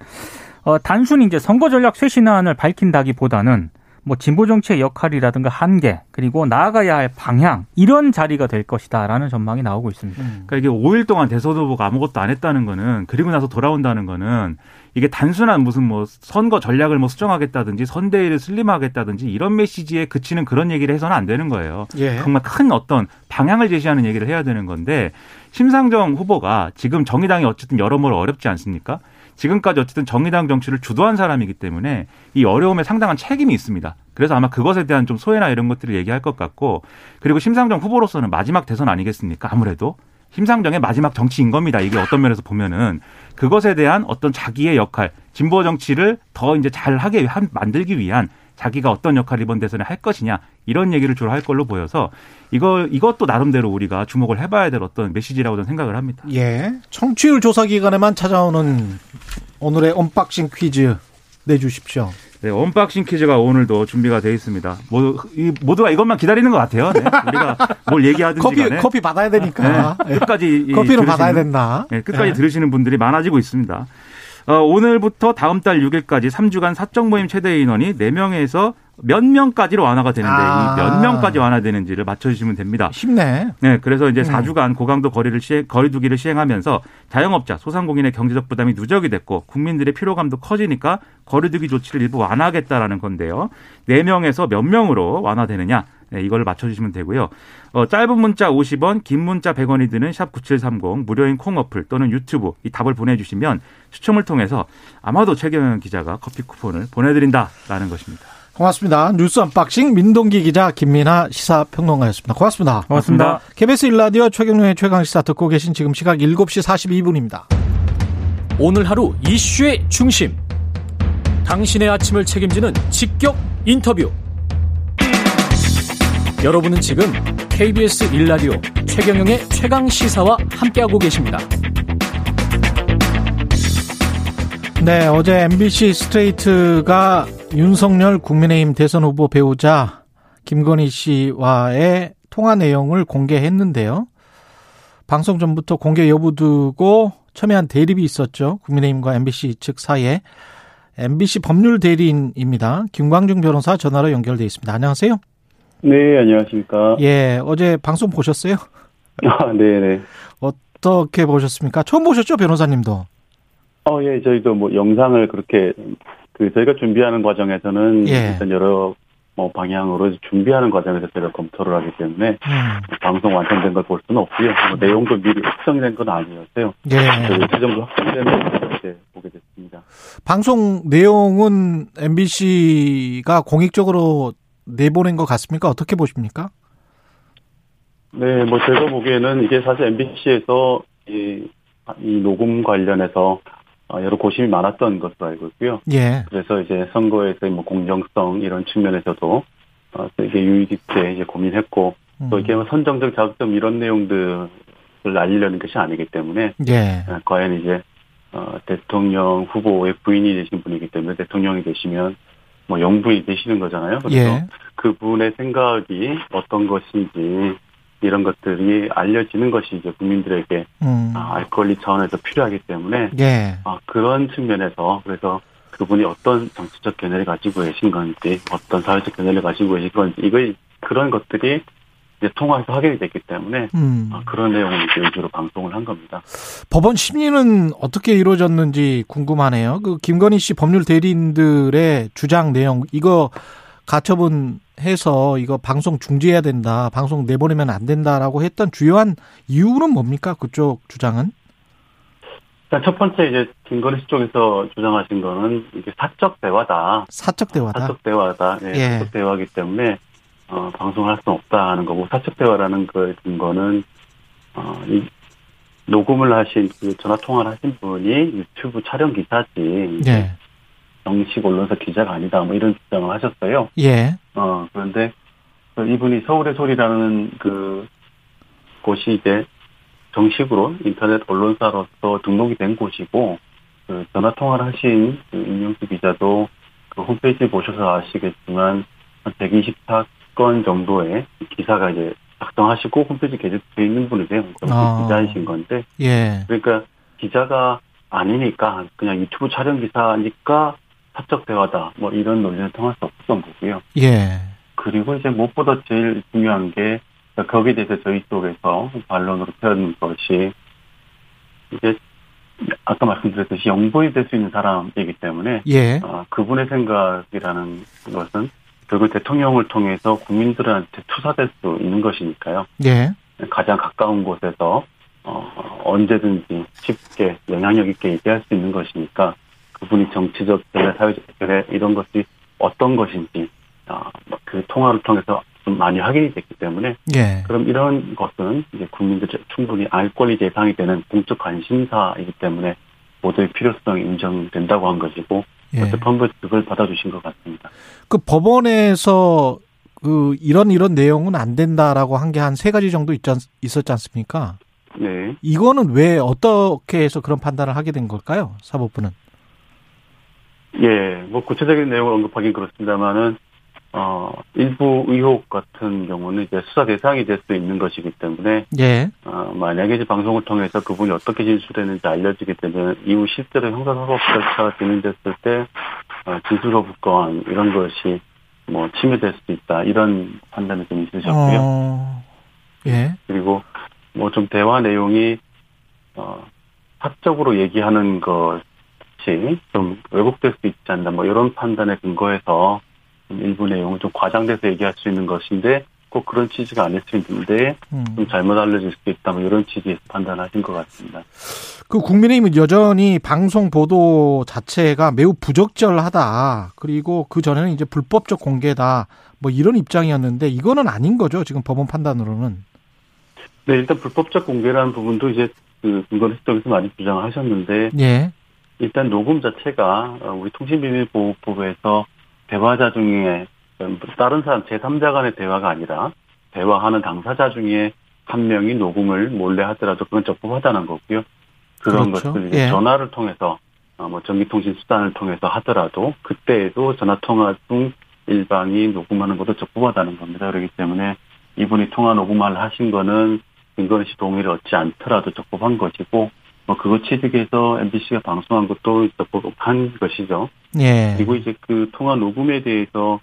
어, 단순히 이제 선거 전략 쇄신안을 밝힌다기보다는 뭐 진보 정치의 역할이라든가 한계 그리고 나아가야 할 방향 이런 자리가 될 것이다라는 전망이 나오고 있습니다. 그러니까 이게 5일 동안 대선 후보가 아무것도 안 했다는 거는 그리고 나서 돌아온다는 거는 이게 단순한 무슨 뭐 선거 전략을 뭐 수정하겠다든지 선대위를 슬림하겠다든지 이런 메시지에 그치는 그런 얘기를 해서는 안 되는 거예요. 예. 정말 큰 어떤 방향을 제시하는 얘기를 해야 되는 건데 심상정 후보가 지금 정의당이 어쨌든 여러모로 어렵지 않습니까? 지금까지 어쨌든 정의당 정치를 주도한 사람이기 때문에 이 어려움에 상당한 책임이 있습니다. 그래서 아마 그것에 대한 좀 소외나 이런 것들을 얘기할 것 같고 그리고 심상정 후보로서는 마지막 대선 아니겠습니까? 아무래도 심상정의 마지막 정치인 겁니다. 이게 어떤 면에서 보면은 그것에 대한 어떤 자기의 역할, 진보 정치를 더 이제 잘하게 한- 만들기 위한 자기가 어떤 역할을 이번 대선에 할 것이냐 이런 얘기를 주로 할 걸로 보여서 이거 이것도 나름대로 우리가 주목을 해봐야 될 어떤 메시지라고 저는 생각을 합니다. 예. 청취율 조사 기간에만 찾아오는 오늘의 언박싱 퀴즈 내주십시오. 네, 언박싱 퀴즈가 오늘도 준비가 되어 있습니다. 모, 이 모두가 이것만 기다리는 것 같아요. 네, 우리가 뭘 얘기하든지 커피 간에 커피 받아야 되니까 네, 끝까지 들으시는- 받아야 된다. 네, 끝까지 예. 들으시는 분들이 많아지고 있습니다. 어, 오늘부터 다음 달 6일까지 3주간 사적 모임 최대 인원이 4명에서 몇 명까지로 완화가 되는데 아. 이몇 명까지 완화되는지를 맞춰주시면 됩니다. 쉽네. 네, 그래서 이제 음. 4주간 고강도 거리를 시행, 거리두기를 시행하면서 자영업자, 소상공인의 경제적 부담이 누적이 됐고 국민들의 피로감도 커지니까 거리두기 조치를 일부 완화하겠다라는 건데요. 4명에서 몇 명으로 완화되느냐? 네, 이걸 맞춰주시면 되고요. 어, 짧은 문자 50원, 긴 문자 100원이 드는 샵 9730 무료인 콩 어플 또는 유튜브에 답을 보내주시면 추첨을 통해서 아마도 최경영 기자가 커피 쿠폰을 보내드린다라는 것입니다. 고맙습니다. 뉴스 언박싱 민동기 기자 김민아 시사평론가였습니다. 고맙습니다. 고맙습니다. KBS 1라디오 최경영의 최강시사 듣고 계신 지금 시각 7시 42분입니다. 오늘 하루 이슈의 중심. 당신의 아침을 책임지는 직격 인터뷰. 여러분은 지금 KBS 일라디오 최경영의 최강 시사와 함께하고 계십니다. 네, 어제 MBC 스트레이트가 윤석열 국민의힘 대선 후보 배우자 김건희 씨와의 통화 내용을 공개했는데요. 방송 전부터 공개 여부 두고 첨예한 대립이 있었죠. 국민의힘과 MBC 측 사이에. MBC 법률 대리인입니다. 김광중 변호사 전화로 연결돼 있습니다. 안녕하세요. 네, 안녕하십니까. 예, 어제 방송 보셨어요? 아, 네네. 어떻게 보셨습니까? 처음 보셨죠, 변호사님도? 어, 예, 저희도 뭐 영상을 그렇게, 그, 저희가 준비하는 과정에서는 예. 일단 여러 뭐 방향으로 준비하는 과정에서 저희가 검토를 하기 때문에 음, 방송 완성된 걸 볼 수는 없고요. 뭐 내용도 미리 확정된 건 아니었어요. 예. 그 정도 확정되면 이제 보게 됐습니다. 방송 내용은 MBC가 공익적으로 내보낸 것 같습니까? 어떻게 보십니까? 네, 뭐 제가 보기에는 이게 사실 MBC에서 이, 이 녹음 관련해서 어, 여러 고심이 많았던 것으로 알고 있고요. 예. 그래서 이제 선거에서의 뭐 공정성 이런 측면에서도 어, 되게 유의깊게 이제 고민했고 음, 또 이게 뭐 선정적 자극점 이런 내용들을 알리려는 것이 아니기 때문에 예. 어, 과연 이제 어, 대통령 후보의 부인이 되신 분이기 때문에 대통령이 되시면 뭐 영부인이 되시는 거잖아요. 그래서 예. 그분의 생각이 어떤 것인지 이런 것들이 알려지는 것이 이제 국민들에게 음, 아, 알 권리 차원에서 필요하기 때문에 예. 아, 그런 측면에서 그래서 그분이 어떤 정치적 견해를 가지고 계신 건지 어떤 사회적 견해를 가지고 계신 건지 이걸 그런 것들이 이제 통화에서 확인이 됐기 때문에 음. 아, 그런 내용을 이제 위주로 방송을 한 겁니다. 법원 심리는 어떻게 이루어졌는지 궁금하네요. 그 김건희 씨 법률 대리인들의 주장 내용 이거 가처분 해서 이거 방송 중지해야 된다. 방송 내보내면 안 된다라고 했던 주요한 이유는 뭡니까? 그쪽 주장은? 일단 첫 번째 이제 김건희 씨 쪽에서 주장하신 거는 이게 사적 대화다. 사적 대화다. 사적 대화다. 예, 예. 사적 대화이기 때문에 어, 방송할 수는 없다 하는 거고 사적 대화라는 거의 근거는 어, 이 녹음을 하신 그 전화 통화를 하신 분이 유튜브 촬영 기사지 예. 정식 언론사 기자가 아니다 뭐 이런 주장을 하셨어요. 예. 어 그런데 그 이분이 서울의 소리라는 그 곳이 이제 정식으로 인터넷 언론사로서 등록이 된 곳이고 그 전화 통화를 하신 그 임용수 기자도 그 홈페이지 보셔서 아시겠지만 한124 건 정도의 기사가 이제 작성하시고 홈페이지 게재되어 있는 분이세요. 아. 기자이신 건데 예. 그러니까 기자가 아니니까 그냥 유튜브 촬영 기사니까 사적 대화다 뭐 이런 논리는 통할 수 없었던 거고요. 예. 그리고 이제 무엇보다 제일 중요한 게 거기에 대해서 저희 쪽에서 반론으로 펴는 것이 이제 아까 말씀드렸듯이 영부인이 될 수 있는 사람이기 때문에 예. 어, 그분의 생각이라는 것은 결국 대통령을 통해서 국민들한테 투사될 수 있는 것이니까요. 예. 가장 가까운 곳에서 어, 언제든지 쉽게 영향력 있게 얘기할 수 있는 것이니까 그분이 정치적 견해, 사회적 견해 이런 것이 어떤 것인지 어, 그 통화를 통해서 좀 많이 확인이 됐기 때문에 예. 그럼 이런 것은 이제 국민들이 충분히 알 권리 대상이 되는 공적 관심사이기 때문에 보도의 필요성이 인정된다고 한 것이고 예. 재판부 그걸 받아주신 것 같습니다. 그 법원에서 그 이런 이런 내용은 안 된다라고 한 게 한 세 가지 정도 있지 않, 있었지 않습니까? 네. 이거는 왜 어떻게 해서 그런 판단을 하게 된 걸까요? 사법부는. 예, 뭐 구체적인 내용을 언급하긴 그렇습니다만은 어 일부 의혹 같은 경우는 이제 수사 대상이 될 수 있는 것이기 때문에 예. 어 만약에 이제 방송을 통해서 그분이 어떻게 진술했는지 알려지게 되면 이후 실제로 형사사법 절차가 진행됐을 때 어, 진술 거부권 이런 것이 뭐 침해될 수도 있다 이런 판단이 좀 있으셨고요. 어. 예. 그리고 뭐 좀 대화 내용이 어 사적으로 얘기하는 것이 좀 왜곡될 수 있지 않나 뭐 이런 판단에 근거해서 좀 일부 내용을 좀 과장돼서 얘기할 수 있는 것인데 꼭 그런 취지가 아닐 수 있는데 음. 좀 잘못 알려질 수도 있다 뭐 이런 취지에서 판단하신 것 같습니다. 그 국민의힘은 여전히 방송 보도 자체가 매우 부적절하다. 그리고 그 전에는 이제 불법적 공개다. 뭐 이런 입장이었는데 이거는 아닌 거죠. 지금 법원 판단으로는. 네 일단 불법적 공개라는 부분도 이제 그씨 쪽에서 많이 주장을 하셨는데 예. 일단 녹음 자체가 어, 우리 통신비밀보호법에서 대화자 중에 음, 다른 사람 제3자 간의 대화가 아니라 대화하는 당사자 중에 한 명이 녹음을 몰래 하더라도 그건 적법하다는 거고요. 그런 그렇죠. 것을 이제 예. 전화를 통해서 어, 뭐 전기통신 수단을 통해서 하더라도 그때에도 전화 통화 중 일방이 녹음하는 것도 적법하다는 겁니다. 그렇기 때문에 이분이 통화 녹음을 하신 거는 김건희 씨 동의를 얻지 않더라도 적법한 것이고 뭐 그거 취득해서 MBC가 방송한 것도 적법한 것이죠. 예. 그리고 이제 그 통화 녹음에 대해서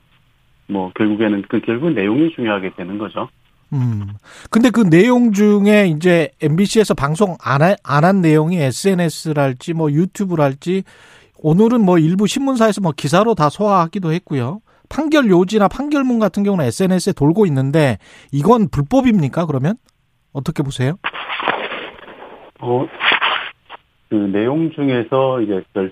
뭐 결국에는 그 결국 내용이 중요하게 되는 거죠. 음. 근데 그 내용 중에 이제 MBC에서 방송 안한 내용이 SNS랄지 뭐 유튜브랄지 오늘은 뭐 일부 신문사에서 뭐 기사로 다 소화하기도 했고요. 판결 요지나 판결문 같은 경우는 SNS에 돌고 있는데 이건 불법입니까? 그러면 어떻게 보세요? 어, 그 내용 중에서 이제 결,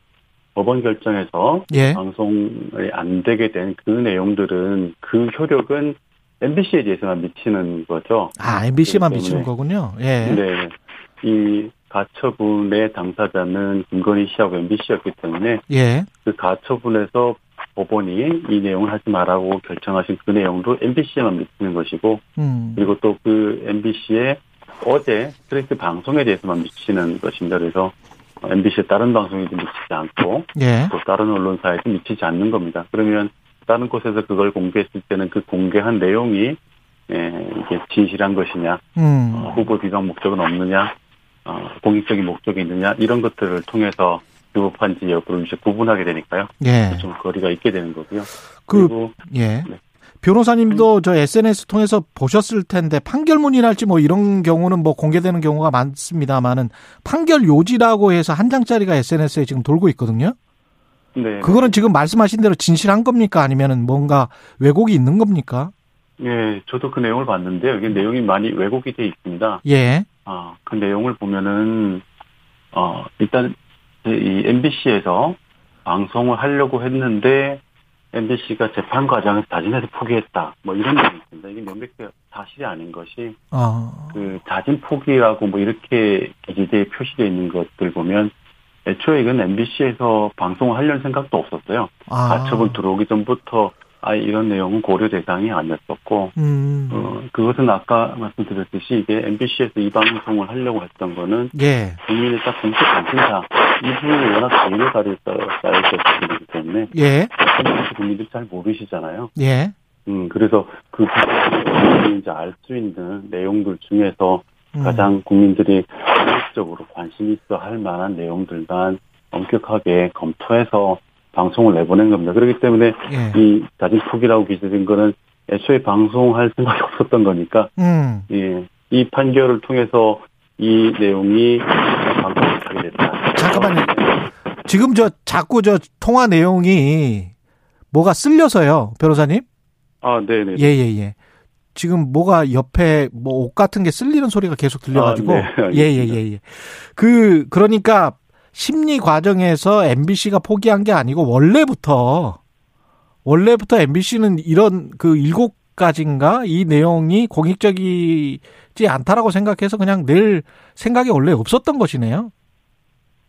법원 결정에서 예. 방송이 안 되게 된 그 내용들은 그 효력은 MBC에 대해서만 미치는 거죠. 아, MBC만 미치는 거군요. 예. 네. 이 가처분의 당사자는 김건희 씨하고 MBC였기 때문에 예. 그 가처분에서 법원이 이 내용을 하지 말라고 결정하신 그 내용도 MBC에만 미치는 것이고 음. 그리고 또 그 MBC의 어제 스트레이트 방송에 대해서만 미치는 것입니다. 그래서 MBC의 다른 방송에도 미치지 않고 예. 또 다른 언론사에도 미치지 않는 겁니다. 그러면 다른 곳에서 그걸 공개했을 때는 그 공개한 내용이 예, 이게 진실한 것이냐, 음. 어, 후보 비방 목적은 없느냐, 어, 공익적인 목적이 있느냐 이런 것들을 통해서 규법한지 여부를 이제 구분하게 되니까요. 예. 좀 거리가 있게 되는 거고요. 그 그리고 예. 네. 변호사님도 저 SNS 통해서 보셨을 텐데 판결문이랄지 뭐 이런 경우는 뭐 공개되는 경우가 많습니다만은 판결 요지라고 해서 한 장짜리가 SNS에 지금 돌고 있거든요. 네, 그거는 지금 말씀하신 대로 진실한 겁니까 아니면은 뭔가 왜곡이 있는 겁니까? 예, 저도 그 내용을 봤는데요. 이게 내용이 많이 왜곡이 돼 있습니다. 예. 아, 그 내용을 보면은 어, 일단 이 MBC에서 방송을 하려고 했는데 MBC가 재판 과정에서 자진해서 포기했다. 뭐 이런 내용이 있습니다. 이게 명백히 사실이 아닌 것이 어. 그 자진 포기라고 뭐 이렇게 기재대에 표시되어 있는 것들 보면 애초에 이건 MBC에서 방송을 하려는 생각도 없었어요. 아. 가처분 들어오기 전부터 아 이런 내용은 고려 대상이 아니었었고 음. 어, 그것은 아까 말씀드렸듯이 이게 MBC에서 이 방송을 하려고 했던 거는 예. 국민의 딱 공식 관심사 이분이 워낙 자유를 가질 쌓여있기 때문에 예. 국민들이 잘 모르시잖아요. 예. 음 그래서 그 이제 알수 있는 내용들 중에서 음. 가장 국민들이 적으로 관심 있어 할 만한 내용들만 엄격하게 검토해서 방송을 내보낸 겁니다. 그렇기 때문에 예. 이 자진 포기라고 기재된 거는 애초에 방송할 생각이 없었던 거니까 음. 예, 이 판결을 통해서 이 내용이 방송을 하게 됐다. 잠깐만요. 지금 저 자꾸 저 통화 내용이 뭐가 쓸려서요, 변호사님? 아, 네 네. 예, 예, 예. 지금 뭐가 옆에 뭐 옷 같은 게 쓸리는 소리가 계속 들려가지고. 아, 네, 예, 예. 예, 예. 그, 그러니까 심리 과정에서 MBC가 포기한 게 아니고 원래부터, 원래부터 MBC는 이런 그 일곱 가지인가 이 내용이 공익적이지 않다라고 생각해서 그냥 늘 생각이 원래 없었던 것이네요.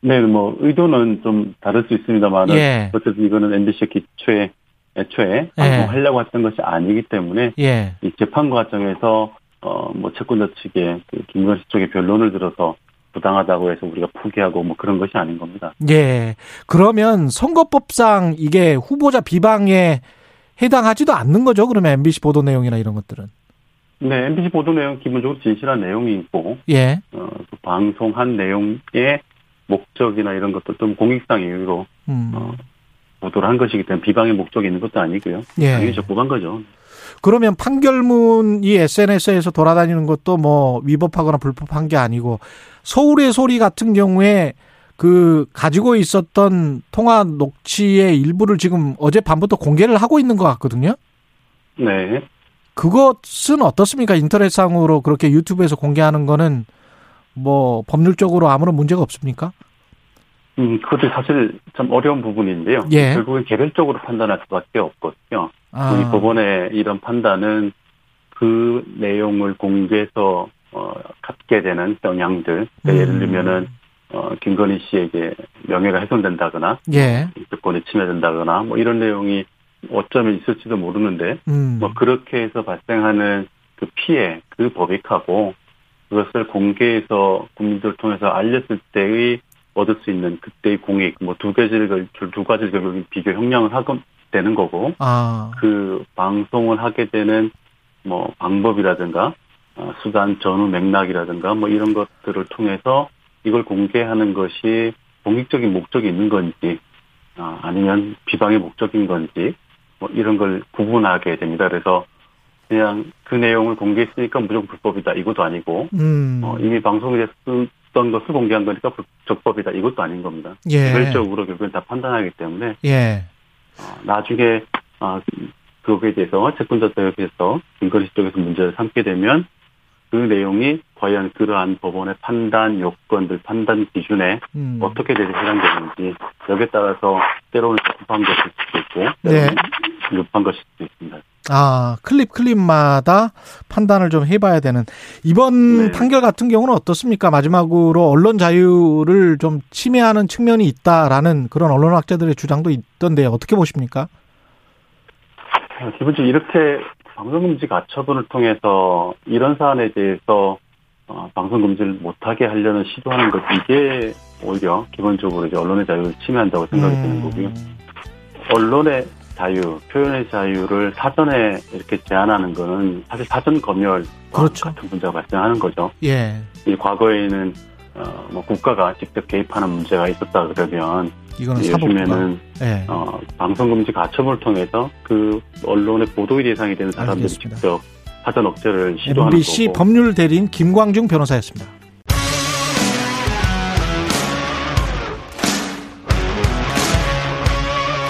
네, 뭐 의도는 좀 다를 수 있습니다만 예. 어쨌든 이거는 MBC 기초에 애초에 예. 방송하려고 했던 것이 아니기 때문에 예. 이 재판 과정에서 어뭐 채권자 측에 그 김건희 쪽에 변론을 들어서 부당하다고 해서 우리가 포기하고 뭐 그런 것이 아닌 겁니다. 예. 그러면 선거법상 이게 후보자 비방에 해당하지도 않는 거죠. 그러면 MBC 보도 내용이나 이런 것들은. 네, MBC 보도 내용 기본적으로 진실한 내용이 있고 예. 어, 그 방송한 내용의 목적이나 이런 것도 좀 공익상 이유로 음. 어, 보도를 한 것이기 때문에 비방의 목적이 있는 것도 아니고요. 예. 당연히 적법한 거죠. 그러면 판결문이 SNS에서 돌아다니는 것도 뭐 위법하거나 불법한 게 아니고 서울의 소리 같은 경우에 그 가지고 있었던 통화 녹취의 일부를 지금 어젯밤부터 공개를 하고 있는 것 같거든요. 네. 그것은 어떻습니까? 인터넷상으로 그렇게 유튜브에서 공개하는 거는 뭐 법률적으로 아무런 문제가 없습니까? 음, 그것도 사실 참 어려운 부분인데요. 예. 결국엔 개별적으로 판단할 수밖에 없거든요. 아, 우리 법원의 이런 판단은 그 내용을 공개해서 어, 갖게 되는 영향들. 그러니까 음. 예를 들면은 어, 김건희 씨에게 명예가 훼손된다거나 예. 인권이 침해된다거나 뭐 이런 내용이 어쩌면 있을지도 모르는데 음. 뭐 그렇게 해서 발생하는 그 피해, 그 법익하고 그것을 공개해서 국민들 을 통해서 알렸을 때의 얻을 수 있는 그때의 공익, 뭐 두 가지를 두 가지를 결국 비교 형량을 하게 되는 거고 아. 그 방송을 하게 되는 뭐 방법이라든가 어, 수단 전후 맥락이라든가 뭐 이런 것들을 통해서 이걸 공개하는 것이 공익적인 목적이 있는 건지 어, 아니면 비방의 목적인 건지 뭐 이런 걸 구분하게 됩니다. 그래서 그냥 그 내용을 공개했으니까 무조건 불법이다 이것도 아니고 음. 어, 이미 방송에 썼던 것을 공개한 거니까 불- 적법이다 이것도 아닌 겁니다. 예. 개별적으로 결국엔 다 판단하기 때문에 예. 어, 나중에 아, 그거에 대해서 채권자 쪽에서 씨 쪽에서 문제를 삼게 되면 그 내용이 과연 그러한 법원의 판단 요건들, 판단 기준에 음. 어떻게 대해서 해당되는지 여기에 따라서 때로는 적합한 것일 수도 있고 네. 위법한 것일 수도 있습니다. 아, 클립 클립마다 판단을 좀 해봐야 되는 이번 네. 판결 같은 경우는 어떻습니까? 마지막으로 언론 자유를 좀 침해하는 측면이 있다라는 그런 언론학자들의 주장도 있던데 어떻게 보십니까? 어, 기본적으로 이렇게 방송금지 가처분을 통해서 이런 사안에 대해서 어, 방송금지를 못하게 하려는 시도하는 것 이게 오히려 기본적으로 이제 언론의 자유를 침해한다고 생각이 드는 음. 거고요. 언론의 자유, 표현의 자유를 사전에 이렇게 제한하는 거는 사실 사전 검열 그렇죠. 같은 문제가 발생하는 거죠. 예. 이 과거에는 어, 뭐 국가가 직접 개입하는 문제가 있었다 그러면 이거는 사법부가. 요즘에는 예. 어, 방송금지 가처분을 통해서 그 언론의 보도의 대상이 되는 사람들이 알겠습니다. 직접 사전 억제를 시도하는 MBC 거고. 법률 대리인 김광중 변호사였습니다.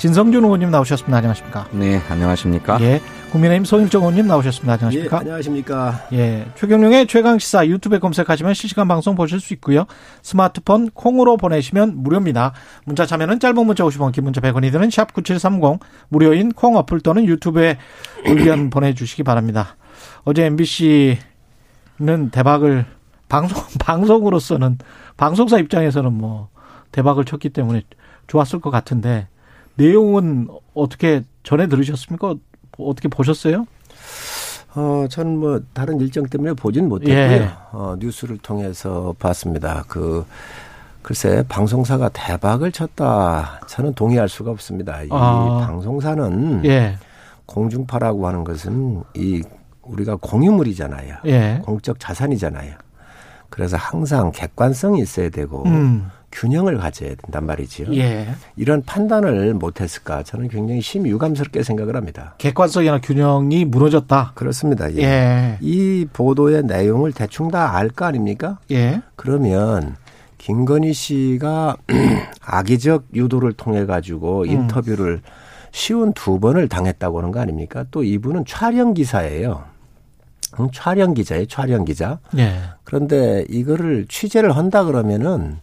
진성준 의원님 나오셨습니다. 안녕하십니까? 네, 안녕하십니까? 예, 국민의힘 송일정 의원님 나오셨습니다. 안녕하십니까? 예, 안녕하십니까? 예, 최경룡의 최강 시사 유튜브에 검색하시면 실시간 방송 보실 수 있고요. 스마트폰 콩으로 보내시면 무료입니다. 문자 참여는 짧은 문자 50원, 긴 문자 100원이 드는 샵 9730 무료인 콩 어플 또는 유튜브에 의견 보내 주시기 바랍니다. 어제 MBC 는 대박을 방송 방송으로서는 방송사 입장에서는 뭐 대박을 쳤기 때문에 좋았을 것 같은데 내용은 어떻게 전해 들으셨습니까? 어떻게 보셨어요? 어, 저는 뭐 다른 일정 때문에 보진 못했고요. 예. 어, 뉴스를 통해서 봤습니다. 그 글쎄 방송사가 대박을 쳤다. 저는 동의할 수가 없습니다. 이 아. 방송사는 예, 공중파라고 하는 것은 이 우리가 공유물이잖아요. 예, 공적 자산이잖아요. 그래서 항상 객관성이 있어야 되고 음, 균형을 가져야 된단 말이지요. 예. 이런 판단을 못했을까? 저는 굉장히 심유감스럽게 생각을 합니다. 객관성이나 균형이 무너졌다. 그렇습니다. 예. 예, 이 보도의 내용을 대충 다 알 거 아닙니까? 예, 그러면 김건희 씨가 악의적 유도를 통해 가지고 인터뷰를 쉬운 두 번을 당했다고 하는 거 아닙니까? 또 이분은 촬영 기사예요. 음, 촬영 기자예요, 촬영 기자. 예, 그런데 이거를 취재를 한다 그러면은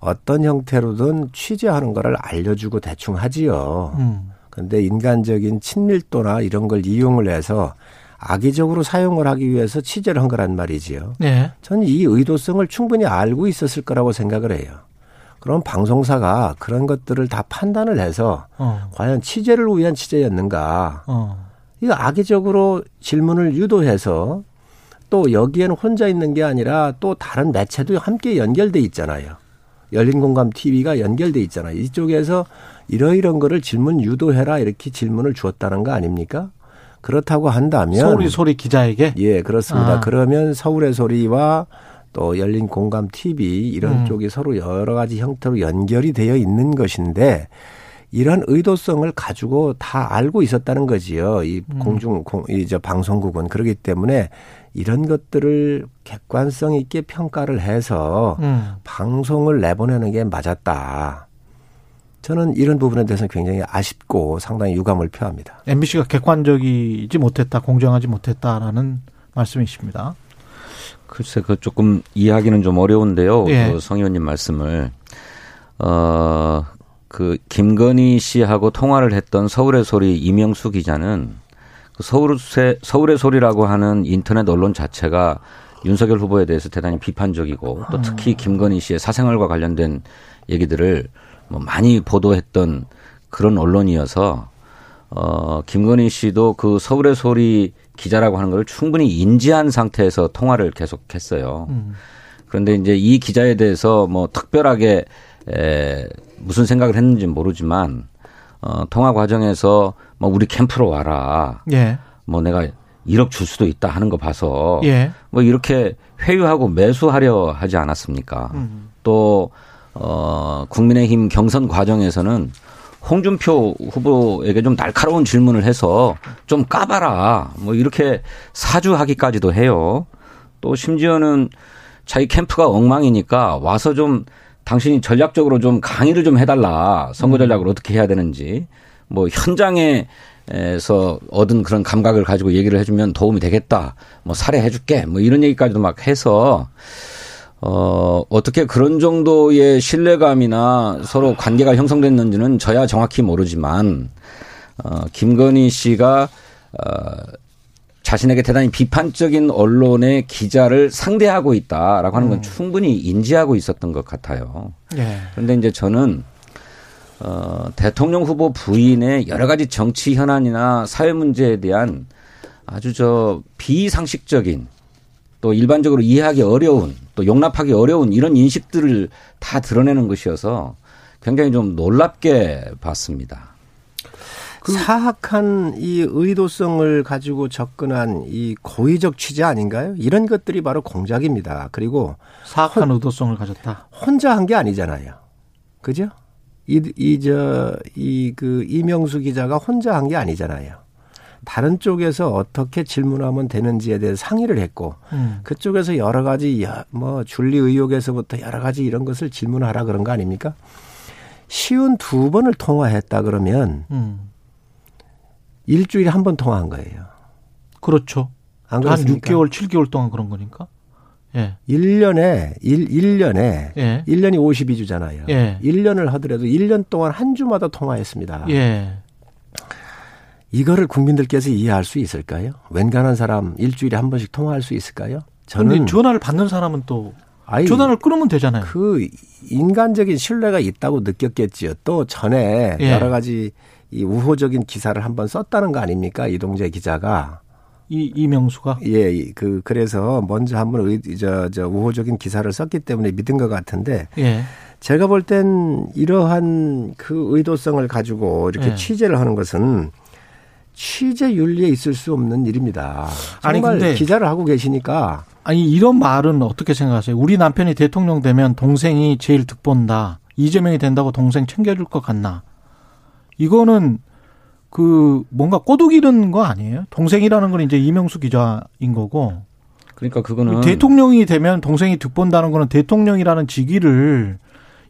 어떤 형태로든 취재하는 거를 알려주고 대충 하지요. 음, 근데 인간적인 친밀도나 이런 걸 이용을 해서 악의적으로 사용을 하기 위해서 취재를 한 거란 말이지요. 예, 저는 이 의도성을 충분히 알고 있었을 거라고 생각을 해요. 그럼 방송사가 그런 것들을 다 판단을 해서 어, 과연 취재를 위한 취재였는가. 어, 이거 악의적으로 질문을 유도해서 또 여기에는 혼자 있는 게 아니라 또 다른 매체도 함께 연결돼 있잖아요. 열린 공감 TV가 연결돼 있잖아요. 이쪽에서 이러이런 거를 질문 유도해라 이렇게 질문을 주었다는 거 아닙니까? 그렇다고 한다면 소리 소리 기자에게 예, 그렇습니다. 아. 그러면 서울의 소리와 또 열린 공감 TV 이런 음. 쪽이 서로 여러 가지 형태로 연결이 되어 있는 것인데 이런 의도성을 가지고 다 알고 있었다는 거지요. 이 음. 공중 공, 이저 방송국은 그렇기 때문에 이런 것들을 객관성 있게 평가를 해서 음, 방송을 내보내는 게 맞았다. 저는 이런 부분에 대해서 굉장히 아쉽고 상당히 유감을 표합니다. MBC가 객관적이지 못했다, 공정하지 못했다라는 말씀이십니다. 글쎄, 그 조금 이해하기는 좀 어려운데요. 예. 그 성 의원님 말씀을. 어, 그, 김건희 씨하고 통화를 했던 서울의 소리 이명수 기자는 그 서울의, 서울의 소리라고 하는 인터넷 언론 자체가 윤석열 후보에 대해서 대단히 비판적이고 또 특히 김건희 씨의 사생활과 관련된 얘기들을 뭐 많이 보도했던 그런 언론이어서 어, 김건희 씨도 그 서울의 소리 기자라고 하는 걸 충분히 인지한 상태에서 통화를 계속했어요. 음. 그런데 이제 이 기자에 대해서 뭐 특별하게 에, 무슨 생각을 했는지 모르지만 어, 통화 과정에서 뭐 우리 캠프로 와라. 예, 뭐 내가 1억 줄 수도 있다 하는 거 봐서 예, 뭐 이렇게 회유하고 매수하려 하지 않았습니까? 음. 또 어, 국민의힘 경선 과정에서는 홍준표 후보에게 좀 날카로운 질문을 해서 좀 까봐라. 뭐 이렇게 사주하기까지도 해요. 또 심지어는 자기 캠프가 엉망이니까 와서 좀 당신이 전략적으로 좀 강의를 좀 해달라. 선거 전략을 어떻게 해야 되는지. 뭐 현장에서 얻은 그런 감각을 가지고 얘기를 해주면 도움이 되겠다. 뭐 사례해줄게. 뭐 이런 얘기까지도 막 해서 어, 어떻게 그런 정도의 신뢰감이나 서로 관계가 형성됐는지는 저야 정확히 모르지만, 어, 김건희 씨가, 어, 자신에게 대단히 비판적인 언론의 기자를 상대하고 있다라고 하는 건 충분히 인지하고 있었던 것 같아요. 예, 그런데 이제 저는 어, 대통령 후보 부인의 여러 가지 정치 현안이나 사회 문제에 대한 아주 저 비상식적인 또 일반적으로 이해하기 어려운 또 용납하기 어려운 이런 인식들을 다 드러내는 것이어서 굉장히 좀 놀랍게 봤습니다. 사악한 이 의도성을 가지고 접근한 이 고의적 취재 아닌가요? 이런 것들이 바로 공작입니다. 그리고 사악한 의도성을 가졌다. 혼자 한 게 아니잖아요. 그죠? 이, 이, 저, 이, 그, 이명수 기자가 혼자 한 게 아니잖아요. 다른 쪽에서 어떻게 질문하면 되는지에 대해 상의를 했고 음. 그쪽에서 여러 가지 뭐 줄리 의혹에서부터 여러 가지 이런 것을 질문하라 그런 거 아닙니까? 쉬운 두 번을 통화했다 그러면 음. 일주일에 한 번 통화한 거예요. 그렇죠. 한 6개월, 7개월 동안 그런 거니까. 예. 1년에 1, 1년에 예. 1년이 52주잖아요. 예. 1년을 하더라도 1년 동안 한 주마다 통화했습니다. 예. 이거를 국민들께서 이해할 수 있을까요? 웬간한 사람 일주일에 한 번씩 통화할 수 있을까요? 저는 전화를 받는 사람은 또 아이, 전화를 끊으면 되잖아요. 그 인간적인 신뢰가 있다고 느꼈겠지요. 또 전에 예. 여러 가지 이 우호적인 기사를 한번 썼다는 거 아닙니까? 이동재 기자가. 이 이명수가 예, 그 그래서 먼저 한번 의, 저, 저 우호적인 기사를 썼기 때문에 믿은 것 같은데 예. 제가 볼 땐 이러한 그 의도성을 가지고 이렇게 예. 취재를 하는 것은 취재 윤리에 있을 수 없는 일입니다. 아니 근데 기자를 하고 계시니까 아니 이런 말은 어떻게 생각하세요? 우리 남편이 대통령 되면 동생이 제일 득본다. 이재명이 된다고 동생 챙겨줄 것 같나? 이거는 그 뭔가 꼬둑 이는 거 아니에요? 동생이라는 건 이제 이명수 기자인 거고. 그러니까 그거는 대통령이 되면 동생이 득본다는 거는 대통령이라는 직위를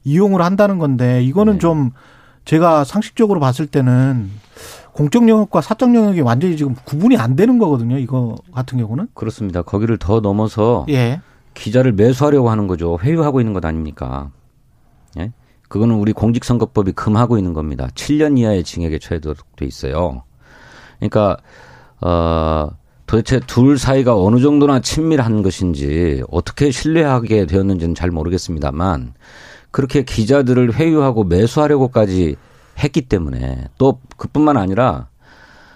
이용을 한다는 건데 이거는 네. 좀 제가 상식적으로 봤을 때는 공적 영역과 사적 영역이 완전히 지금 구분이 안 되는 거거든요. 이거 같은 경우는. 그렇습니다. 거기를 더 넘어서 예. 기자를 매수하려고 하는 거죠. 회유하고 있는 것 아닙니까? 예? 그거는 우리 공직선거법이 금하고 있는 겁니다. 7년 이하의 징역에 처해도록 돼 있어요. 그러니까 어 도대체 둘 사이가 어느 정도나 친밀한 것인지 어떻게 신뢰하게 되었는지는 잘 모르겠습니다만 그렇게 기자들을 회유하고 매수하려고까지 했기 때문에 또 그뿐만 아니라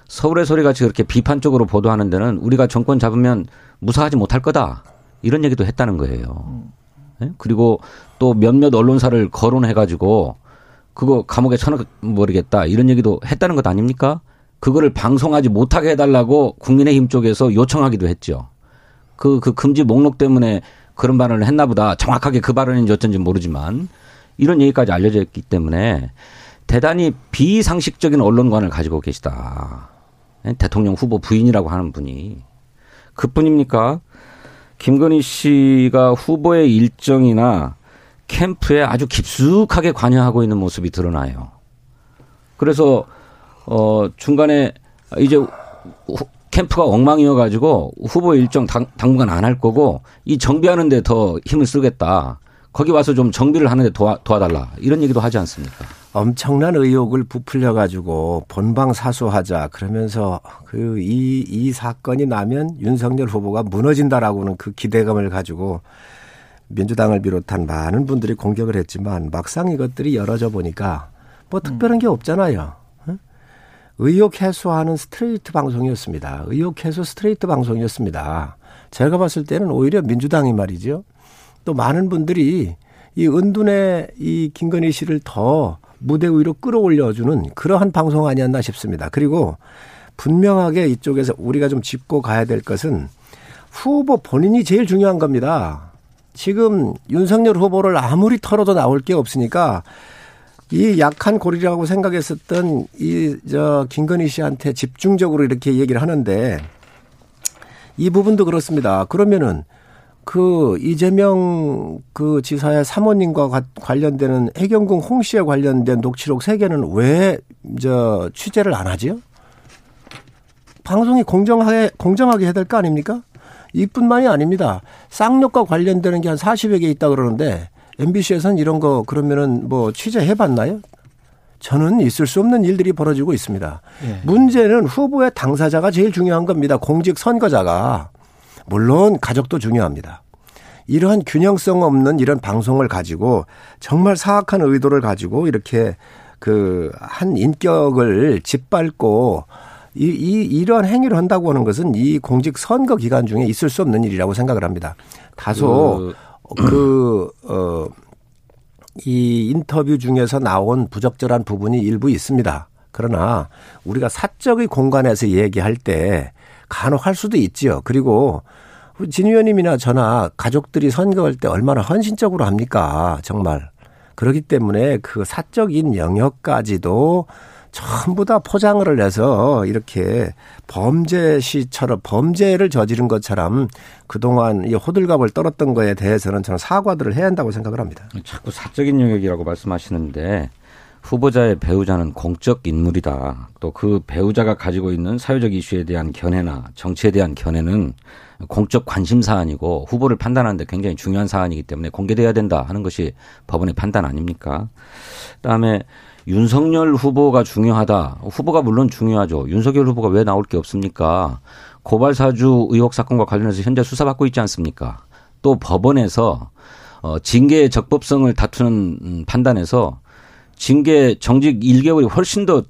서울의 소리 같이 그렇게 비판적으로 보도하는 데는 우리가 정권 잡으면 무사하지 못할 거다. 이런 얘기도 했다는 거예요. 네? 그리고 또 몇몇 언론사를 거론해가지고 그거 감옥에 쳐넣어버리겠다. 이런 얘기도 했다는 것 아닙니까? 그거를 방송하지 못하게 해달라고 국민의힘 쪽에서 요청하기도 했죠. 그, 그 금지 목록 때문에 그런 발언을 했나 보다. 정확하게 그 발언인지 어쩐지 모르지만 이런 얘기까지 알려져 있기 때문에 대단히 비상식적인 언론관을 가지고 계시다. 예? 대통령 후보 부인이라고 하는 분이 그뿐입니까? 김건희 씨가 후보의 일정이나 캠프에 아주 깊숙하게 관여하고 있는 모습이 드러나요. 그래서 어 중간에 이제 캠프가 엉망이어 가지고 후보 일정 당, 당분간 안 할 거고 이 정비하는 데 더 힘을 쓰겠다. 거기 와서 좀 정비를 하는데 도와, 도와달라 이런 얘기도 하지 않습니까? 엄청난 의혹을 부풀려 가지고 본방 사수하자 그러면서 그이이 사건이 나면 윤석열 후보가 무너진다라고는 그 기대감을 가지고 민주당을 비롯한 많은 분들이 공격을 했지만 막상 이것들이 열어져 보니까 뭐 특별한 게 없잖아요. 의혹 해소하는 스트레이트 방송이었습니다. 의혹 해소 스트레이트 방송이었습니다. 제가 봤을 때는 오히려 민주당이 말이죠. 또 많은 분들이 이 은둔의 이 김건희 씨를 더 무대 위로 끌어올려주는 그러한 방송 아니었나 싶습니다. 그리고 분명하게 이쪽에서 우리가 좀 짚고 가야 될 것은 후보 본인이 제일 중요한 겁니다. 지금 윤석열 후보를 아무리 털어도 나올 게 없으니까 이 약한 고리라고 생각했었던 이 저 김건희 씨한테 집중적으로 이렇게 얘기를 하는데 이 부분도 그렇습니다. 그러면은 그 이재명 그 지사의 사모님과 관련되는 해경궁 홍 씨에 관련된 녹취록 세 개는 왜 저 취재를 안 하지요? 방송이 공정하게 공정하게 해야 될 거 아닙니까? 이뿐만이 아닙니다. 쌍욕과 관련되는 게 한 40여 개 있다 그러는데 MBC에서는 이런 거 그러면은 뭐 취재해 봤나요? 저는 있을 수 없는 일들이 벌어지고 있습니다. 예. 문제는 후보의 당사자가 제일 중요한 겁니다. 공직 선거자가. 물론 가족도 중요합니다. 이러한 균형성 없는 이런 방송을 가지고 정말 사악한 의도를 가지고 이렇게 그 한 인격을 짓밟고 이, 이, 이러한 행위를 한다고 하는 것은 이 공직 선거 기간 중에 있을 수 없는 일이라고 생각을 합니다. 다소 그, 그 어, 이 인터뷰 중에서 나온 부적절한 부분이 일부 있습니다. 그러나 우리가 사적의 공간에서 얘기할 때 간혹 할 수도 있지요. 그리고 진 의원님이나 저나 가족들이 선거할 때 얼마나 헌신적으로 합니까? 정말. 그렇기 때문에 그 사적인 영역까지도 전부 다 포장을 해서 이렇게 범죄시처럼 범죄를 저지른 것처럼 그동안 이 호들갑을 떨었던 거에 대해서는 저는 사과들을 해야 한다고 생각을 합니다. 자꾸 사적인 영역이라고 말씀하시는데 후보자의 배우자는 공적 인물이다. 또 그 배우자가 가지고 있는 사회적 이슈에 대한 견해나 정치에 대한 견해는 공적 관심 사안이고 후보를 판단하는데 굉장히 중요한 사안이기 때문에 공개돼야 된다 하는 것이 법원의 판단 아닙니까? 그다음에 윤석열 후보가 중요하다. 후보가 물론 중요하죠. 윤석열 후보가 왜 나올 게 없습니까? 고발 사주 의혹 사건과 관련해서 현재 수사받고 있지 않습니까? 또 법원에서 어 징계의 적법성을 다투는 판단에서 징계 정직 1개월이 훨씬 더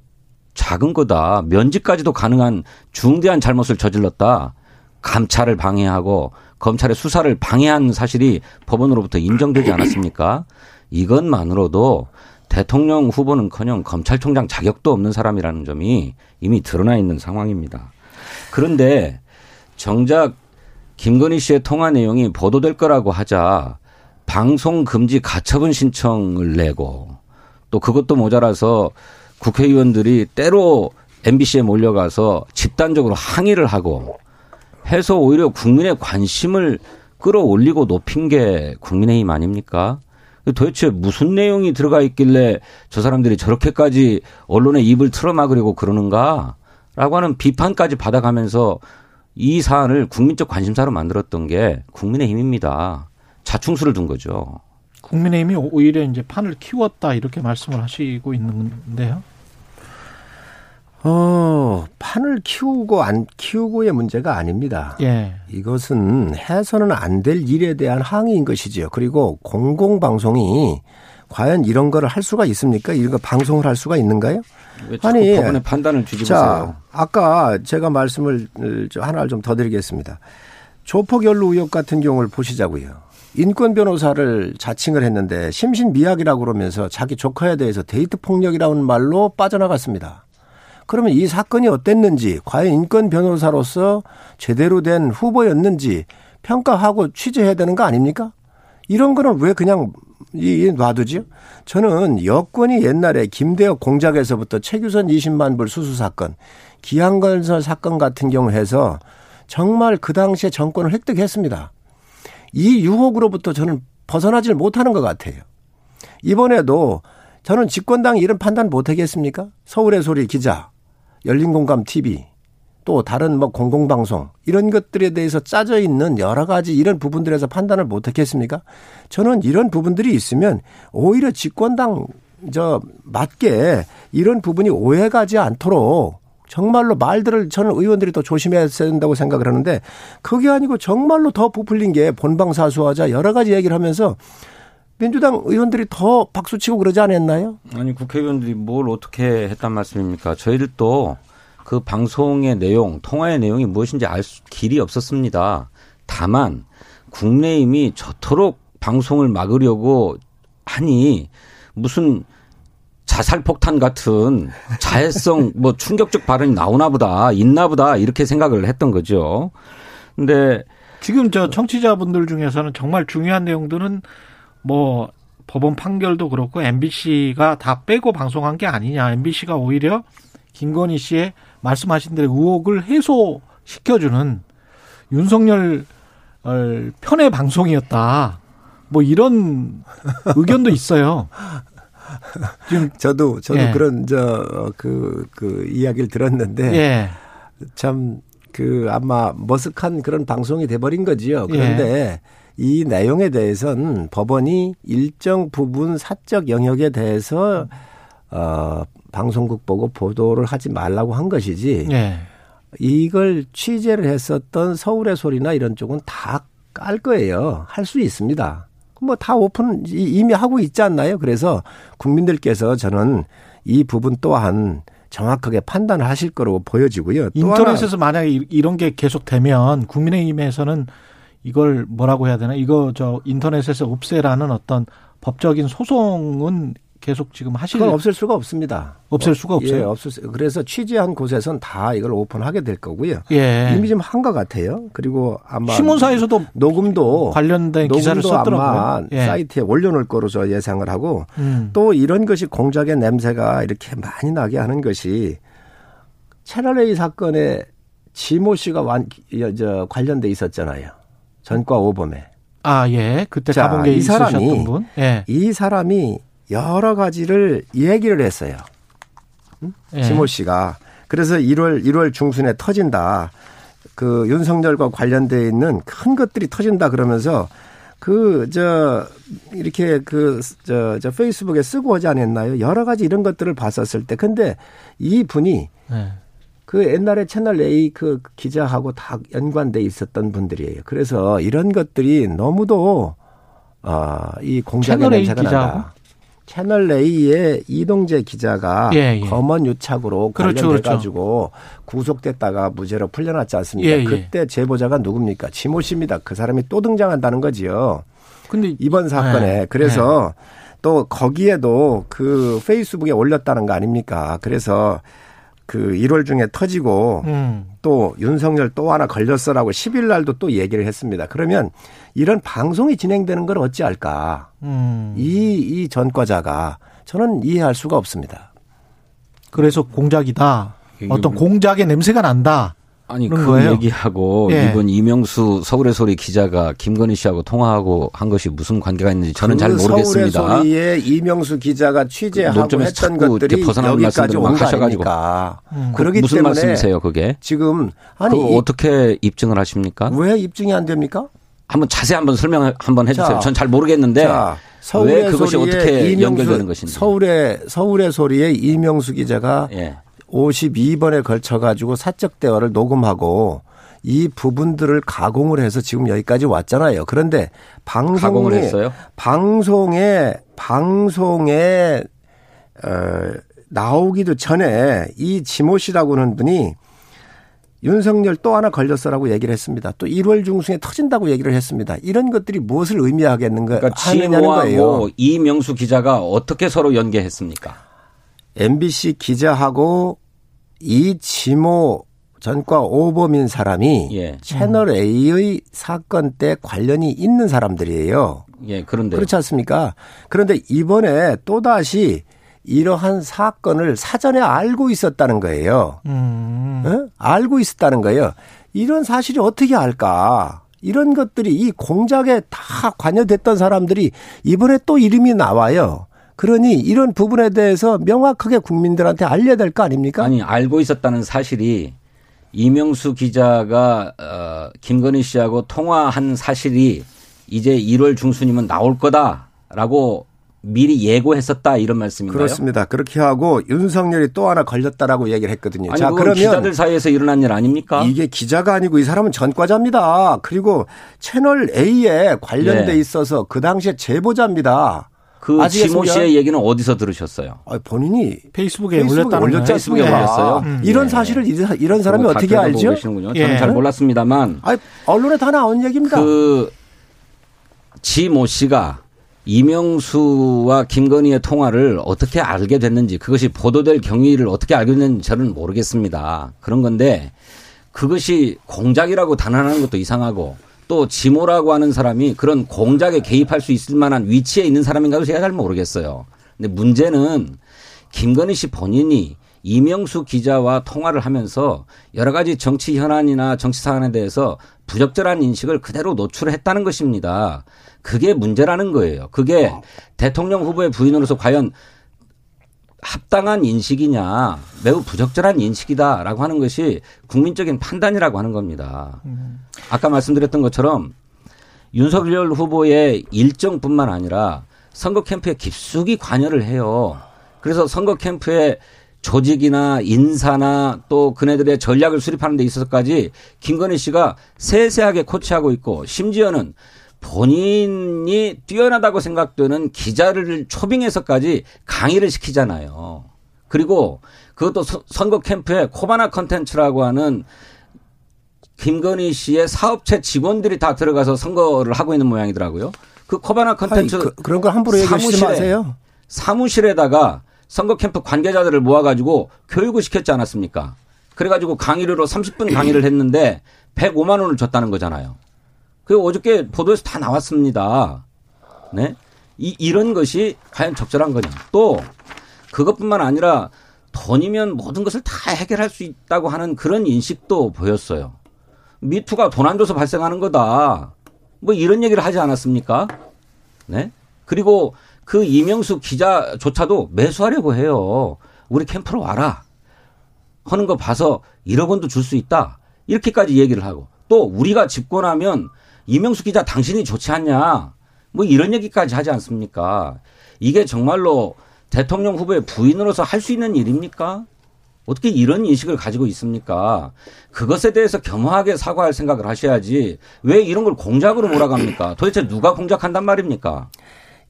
작은 거다. 면직까지도 가능한 중대한 잘못을 저질렀다. 감찰을 방해하고 검찰의 수사를 방해한 사실이 법원으로부터 인정되지 않았습니까? 이것만으로도 대통령 후보는커녕 검찰총장 자격도 없는 사람이라는 점이 이미 드러나 있는 상황입니다. 그런데 정작 김건희 씨의 통화 내용이 보도될 거라고 하자 방송 금지 가처분 신청을 내고 또 그것도 모자라서 국회의원들이 때로 MBC에 몰려가서 집단적으로 항의를 하고 해서 오히려 국민의 관심을 끌어올리고 높인 게 국민의힘 아닙니까? 도대체 무슨 내용이 들어가 있길래 저 사람들이 저렇게까지 언론의 입을 틀어막으려고 그러는가? 라고 하는 비판까지 받아가면서 이 사안을 국민적 관심사로 만들었던 게 국민의힘입니다. 자충수를 둔 거죠. 국민의힘이 오히려 이제 판을 키웠다 이렇게 말씀을 하시고 있는데요. 어, 판을 키우고 안 키우고의 문제가 아닙니다. 예. 이것은 해서는 안 될 일에 대한 항의인 것이지요. 그리고 공공방송이 과연 이런 거를 할 수가 있습니까? 이런 거 방송을 할 수가 있는가요? 아니, 법원의 판단을 뒤집으세요. 자, 아까 제가 말씀을 하나를 좀 더 드리겠습니다. 조폭연루 의혹 같은 경우를 보시자고요. 인권 변호사를 자칭을 했는데 심신 미약이라고 그러면서 자기 조카에 대해서 데이트 폭력이라는 말로 빠져나갔습니다. 그러면 이 사건이 어땠는지, 과연 인권 변호사로서 제대로 된 후보였는지 평가하고 취재해야 되는 거 아닙니까? 이런 거는 왜 그냥 놔두지요? 저는 여권이 옛날에 김대혁 공작에서부터 최규선 20만 불 수수 사건, 기한건설 사건 같은 경우 해서 정말 그 당시에 정권을 획득했습니다. 이 유혹으로부터 저는 벗어나질 못하는 것 같아요. 이번에도 저는 집권당이 이런 판단 못하겠습니까? 서울의 소리 기자, 열린공감 TV 또 다른 뭐 공공방송 이런 것들에 대해서 짜져 있는 여러 가지 이런 부분들에서 판단을 못 했겠습니까? 저는 이런 부분들이 있으면 오히려 집권당 저 맞게 이런 부분이 오해가지 않도록 정말로 말들을 저는 의원들이 더 조심해야 된다고 생각을 하는데 그게 아니고 정말로 더 부풀린 게 본방사수하자 여러 가지 얘기를 하면서 민주당 의원들이 더 박수치고 그러지 않았나요? 아니 국회의원들이 뭘 어떻게 했단 말씀입니까? 저희들도 그 방송의 내용, 통화의 내용이 무엇인지 알 수, 길이 없었습니다. 다만 국내임이 저토록 방송을 막으려고 하니 무슨 자살 폭탄 같은 자해성 뭐 충격적 발언이 나오나 보다, 있나 보다 이렇게 생각을 했던 거죠. 근데 지금 저 청취자분들 중에서는 정말 중요한 내용들은 뭐 법원 판결도 그렇고 MBC가 다 빼고 방송한 게 아니냐. MBC가 오히려 김건희 씨의 말씀하신 대로 의혹을 해소시켜주는 윤석열 편의 방송이었다. 뭐 이런 의견도 있어요. 지금 저도 저도 예. 그런 저그그 그 이야기를 들었는데 예. 참그 아마 머쓱한 그런 방송이 돼버린 거지요. 그런데 예. 이 내용에 대해서는 법원이 일정 부분 사적 영역에 대해서 어 방송국 보고 보도를 하지 말라고 한 것이지. 네. 이걸 취재를 했었던 서울의 소리나 이런 쪽은 다 깔 거예요. 할 수 있습니다. 뭐 다 오픈 이미 하고 있지 않나요? 그래서 국민들께서 저는 이 부분 또한 정확하게 판단을 하실 거라고 보여지고요. 인터넷에서 만약에 이런 게 계속되면 국민의힘에서는 이걸 뭐라고 해야 되나? 이거 저 인터넷에서 없애라는 어떤 법적인 소송은 계속 지금 하실 그건 없을 수가 없습니다. 없을 수가 없어요. 예, 없을 수, 그래서 취재한 곳에선 다 이걸 오픈하게 될 거고요. 예. 이미 좀 한 것 같아요. 그리고 아마 신문사에서도 녹음도 관련된 기사를 녹음도 아마 썼더라고요. 예. 사이트에 올려놓을 거로 저 예상을 하고 음. 또 이런 것이 공작의 냄새가 이렇게 많이 나게 하는 것이 채널 A 사건에 지모 씨가 완, 저, 관련돼 있었잖아요. 전과 오범에. 아, 예. 그때 자, 가본 게이 사람이 있으셨던 분. 예. 이 사람이 여러 가지를 얘기를 했어요. 응? 예. 지모 씨가. 그래서 1월 1월 중순에 터진다. 그 윤석열과 관련돼 있는 큰 것들이 터진다 그러면서 그 저 이렇게 그저 저 페이스북에 쓰고 하지 않았나요? 여러 가지 이런 것들을 봤었을 때 근데 이 분이 예. 그 옛날에 채널 A 그 기자하고 다 연관돼 있었던 분들이에요. 그래서 이런 것들이 너무도 어이 공작의 채널 A 냄새가 기자하고? 난다. 채널 A의 이동재 기자가 예, 예. 검언 유착으로 그렇죠, 관련돼 가지고 구속됐다가 무죄로 풀려났지 않습니까? 예, 예. 그때 제보자가 누굽니까? 지모 씨입니다. 그 사람이 또 등장한다는 거지요. 근데 이번 사건에 예. 그래서 또 거기에도 그 페이스북에 올렸다는 거 아닙니까? 그래서 그 1월 중에 터지고 음. 또 윤석열 또 하나 걸렸어라고 10일 날도 또 얘기를 했습니다. 그러면 이런 방송이 진행되는 걸 어찌할까? 음. 이, 이 전과자가 저는 이해할 수가 없습니다. 그래서 공작이다. 어떤 뭐- 공작의 냄새가 난다. 아니 그 거예요? 얘기하고 예. 이번 이명수 서울의 소리 기자가 김건희 씨하고 통화하고 한 것이 무슨 관계가 있는지 저는 잘그 모르겠습니다. 서울의 소리에 이명수 기자가 취재하고 논점에서 했던 것들이 여기까지 온 하셔가지고. 음. 그러기 무슨 때문에 말씀이세요, 그게? 지금 아니 이- 어떻게 입증을 하십니까? 왜 입증이 안 됩니까? 한번 자세히 한번 설명 한번 해주세요. 자, 전잘 모르겠는데 자, 서울의 왜 그것이 어떻게 이명수, 연결되는 것인지. 서울의 서울의 소리에 이명수 기자가 예. 52번에 걸쳐 가지고 사적 대화를 녹음하고 이 부분들을 가공을 해서 지금 여기까지 왔잖아요. 그런데 방송에? 방송에 방송에 어 나오기도 전에 이 지모 씨라고 하는 분이 윤석열 또 하나 걸렸어라고 얘기를 했습니다. 또 1월 중순에 터진다고 얘기를 했습니다. 이런 것들이 무엇을 의미하겠는가 그러니까 하느냐는 거예요. 지모하고 이명수 기자가 어떻게 서로 연계했습니까? MBC 기자하고 이 지모 전과 오범인 사람이 예. 채널 A의 사건 때 관련이 있는 사람들이에요. 예, 그런데 그렇지 않습니까? 그런데 이번에 또 다시 이러한 사건을 사전에 알고 있었다는 거예요. 음. 어? 알고 있었다는 거예요. 이런 사실이 어떻게 알까? 이런 것들이 이 공작에 다 관여됐던 사람들이 이번에 또 이름이 나와요. 그러니 이런 부분에 대해서 명확하게 국민들한테 알려야 될 거 아닙니까? 아니 알고 있었다는 사실이 이명수 기자가 어, 김건희 씨하고 통화한 사실이 이제 1월 중순이면 나올 거다라고 미리 예고했었다 이런 말씀인가요? 그렇습니다. 그렇게 하고 윤석열이 또 하나 걸렸다라고 얘기를 했거든요. 아니 자, 그건 그러면 기자들 사이에서 일어난 일 아닙니까? 이게 기자가 아니고 이 사람은 전과자입니다. 그리고 채널 A에 관련돼 예. 있어서 그 당시에 제보자입니다. 그? 지모 씨의 얘기는 어디서 들으셨어요? 아, 본인이 페이스북에, 페이스북에 올렸다는 거예요? 페이스북에? 올렸어요? 음. 이런 예. 사실을 이- 이런 사람이 다 어떻게 알죠? 계시는군요. 예. 저는 잘 몰랐습니다만 아, 언론에 다 나온 얘기입니다. 그 지모 씨가 이명수와 김건희의 통화를 어떻게 알게 됐는지 그것이 보도될 경위를 어떻게 알게 됐는지 저는 모르겠습니다. 그런 건데 그것이 공작이라고 단언하는 것도 이상하고 또 지모라고 하는 사람이 그런 공작에 개입할 수 있을 만한 위치에 있는 사람인가도 제가 잘 모르겠어요. 근데 문제는 김건희 씨 본인이 이명수 기자와 통화를 하면서 여러 가지 정치 현안이나 정치 사안에 대해서 부적절한 인식을 그대로 노출했다는 것입니다. 그게 문제라는 거예요. 그게 대통령 후보의 부인으로서 과연 합당한 인식이냐, 매우 부적절한 인식이다라고 하는 것이 국민적인 판단이라고 하는 겁니다. 아까 말씀드렸던 것처럼 윤석열 후보의 일정뿐만 아니라 선거 캠프에 깊숙이 관여를 해요. 그래서 선거 캠프에 조직이나 인사나 또 그네들의 전략을 수립하는 데 있어서까지 김건희 씨가 세세하게 코치하고 있고 심지어는 본인이 뛰어나다고 생각되는 기자를 초빙해서까지 강의를 시키잖아요. 그리고 그것도 서- 선거 캠프에 코바나 컨텐츠라고 하는 김건희 씨의 사업체 직원들이 다 들어가서 선거를 하고 있는 모양이더라고요. 그 코바나 컨텐츠 그, 걸 함부로 얘기하시지 사무실에 마세요. 사무실에다가 선거 캠프 관계자들을 모아가지고 교육을 시켰지 않았습니까? 그래가지고 강의료로 30분 강의를 했는데 105만 원을 줬다는 거잖아요. 그 어저께 보도에서 다 나왔습니다. 네? 이, 이런 것이 과연 적절한 거냐. 또 그것뿐만 아니라 돈이면 모든 것을 다 해결할 수 있다고 하는 그런 인식도 보였어요. 미투가 돈 안 줘서 발생하는 거다. 뭐 이런 얘기를 하지 않았습니까? 네? 그리고 그 이명수 기자조차도 매수하려고 해요. 우리 캠프로 와라. 하는 거 봐서 1억 원도 줄 수 있다. 이렇게까지 얘기를 하고 또 우리가 집권하면 이명수 기자 당신이 좋지 않냐. 뭐 이런 얘기까지 하지 않습니까? 이게 정말로 대통령 후보의 부인으로서 할 수 있는 일입니까? 어떻게 이런 인식을 가지고 있습니까? 그것에 대해서 겸허하게 사과할 생각을 하셔야지 왜 이런 걸 공작으로 몰아갑니까? 도대체 누가 공작한단 말입니까?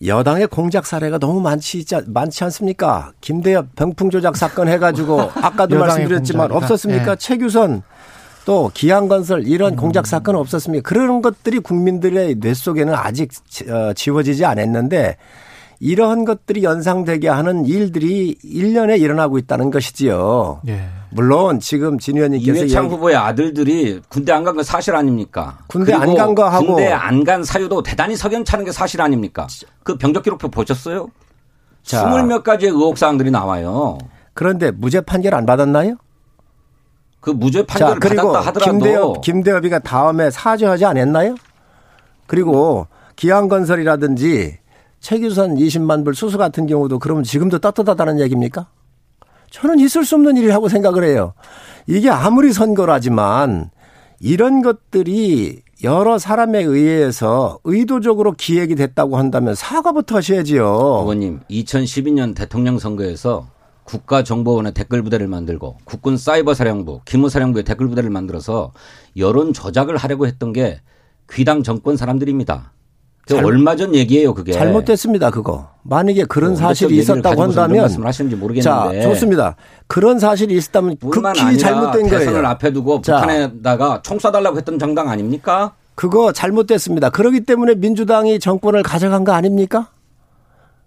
여당의 공작 사례가 너무 많지 많지 않습니까? 김대엽 병풍 조작 사건 해가지고 아까도 말씀드렸지만 공작이다. 없었습니까? 네. 최규선 또 기한건설 이런 음. 공작 사건 없었습니까? 그런 것들이 국민들의 뇌 속에는 아직 어, 지워지지 않았는데 이러한 것들이 연상되게 하는 일들이 1년에 일어나고 있다는 것이지요. 예. 물론 지금 진 의원님께서 이회창 후보의 아들들이 군대 안간건 사실 아닙니까? 군대 안 간 거 하고 군대 안 간 사유도 대단히 석연찮은 게 사실 아닙니까? 그 병적 기록표 보셨어요? 스물 몇 가지의 의혹 사항들이 나와요. 그런데 무죄 판결 안 받았나요? 그 무죄 판결을 자, 그리고 받았다 하더라도 김대엽 김대엽이가 다음에 사죄하지 않았나요? 그리고 기한건설이라든지 최규선 20만 불 수수 같은 경우도 그러면 지금도 떳떳하다는 얘기입니까? 저는 있을 수 없는 일이라고 생각을 해요. 이게 아무리 선거라지만 이런 것들이 여러 사람에 의해서 의도적으로 기획이 됐다고 한다면 사과부터 하셔야지요. 의원님, 2012년 대통령 선거에서 국가정보원의 댓글 부대를 만들고 국군 사이버사령부, 기무사령부의 댓글 부대를 만들어서 여론 조작을 하려고 했던 게 귀당 정권 사람들입니다. 잘, 얼마 전 얘기예요, 그게. 잘못됐습니다, 그거. 만약에 그런 뭐 사실이 있었다고 한다면 말씀하시는지 모르겠는데. 자, 좋습니다. 그런 사실이 있었다면 극히 잘못된 거예요. 대선을 앞에 두고 자, 북한에다가 총 쏴달라고 했던 정당 아닙니까? 그거 잘못됐습니다. 그렇기 때문에 민주당이 정권을 가져간 거 아닙니까?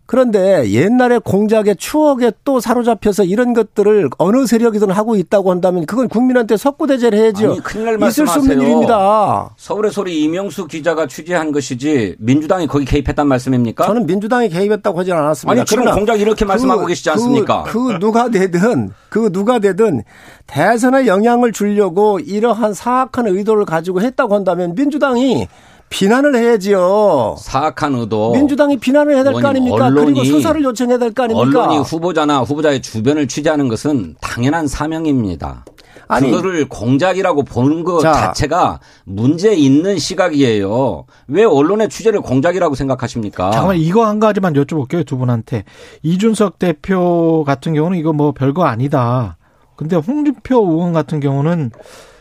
그런데 옛날에 공작의 추억에 또 사로잡혀서 이런 것들을 어느 세력이든 하고 있다고 한다면 그건 국민한테 석구대제를 해야죠. 아니, 큰일 날 있을 수 없는 일입니다. 서울의 소리 이명수 기자가 취재한 것이지 민주당이 거기 개입했단 말씀입니까? 저는 민주당이 개입했다고 하지 않았습니다. 아니 지금 공작 이렇게 그, 말씀하고 계시지 않습니까? 그, 그 누가 되든 그 누가 되든 대선에 영향을 주려고 이러한 사악한 의도를 가지고 했다고 한다면 민주당이 비난을 해야지요. 사악한 의도. 민주당이 비난을 해야 될 거 아닙니까? 그리고 수사를 요청해야 될 거 아닙니까? 언론이 후보자나 후보자의 주변을 취재하는 것은 당연한 사명입니다. 아니, 그거를 공작이라고 보는 것 자, 자체가 문제 있는 시각이에요. 왜 언론의 취재를 공작이라고 생각하십니까? 잠깐만 이거 한 가지만 여쭤볼게요 두 분한테 이준석 대표 같은 경우는 이거 뭐 별거 아니다. 근데 홍준표 의원 같은 경우는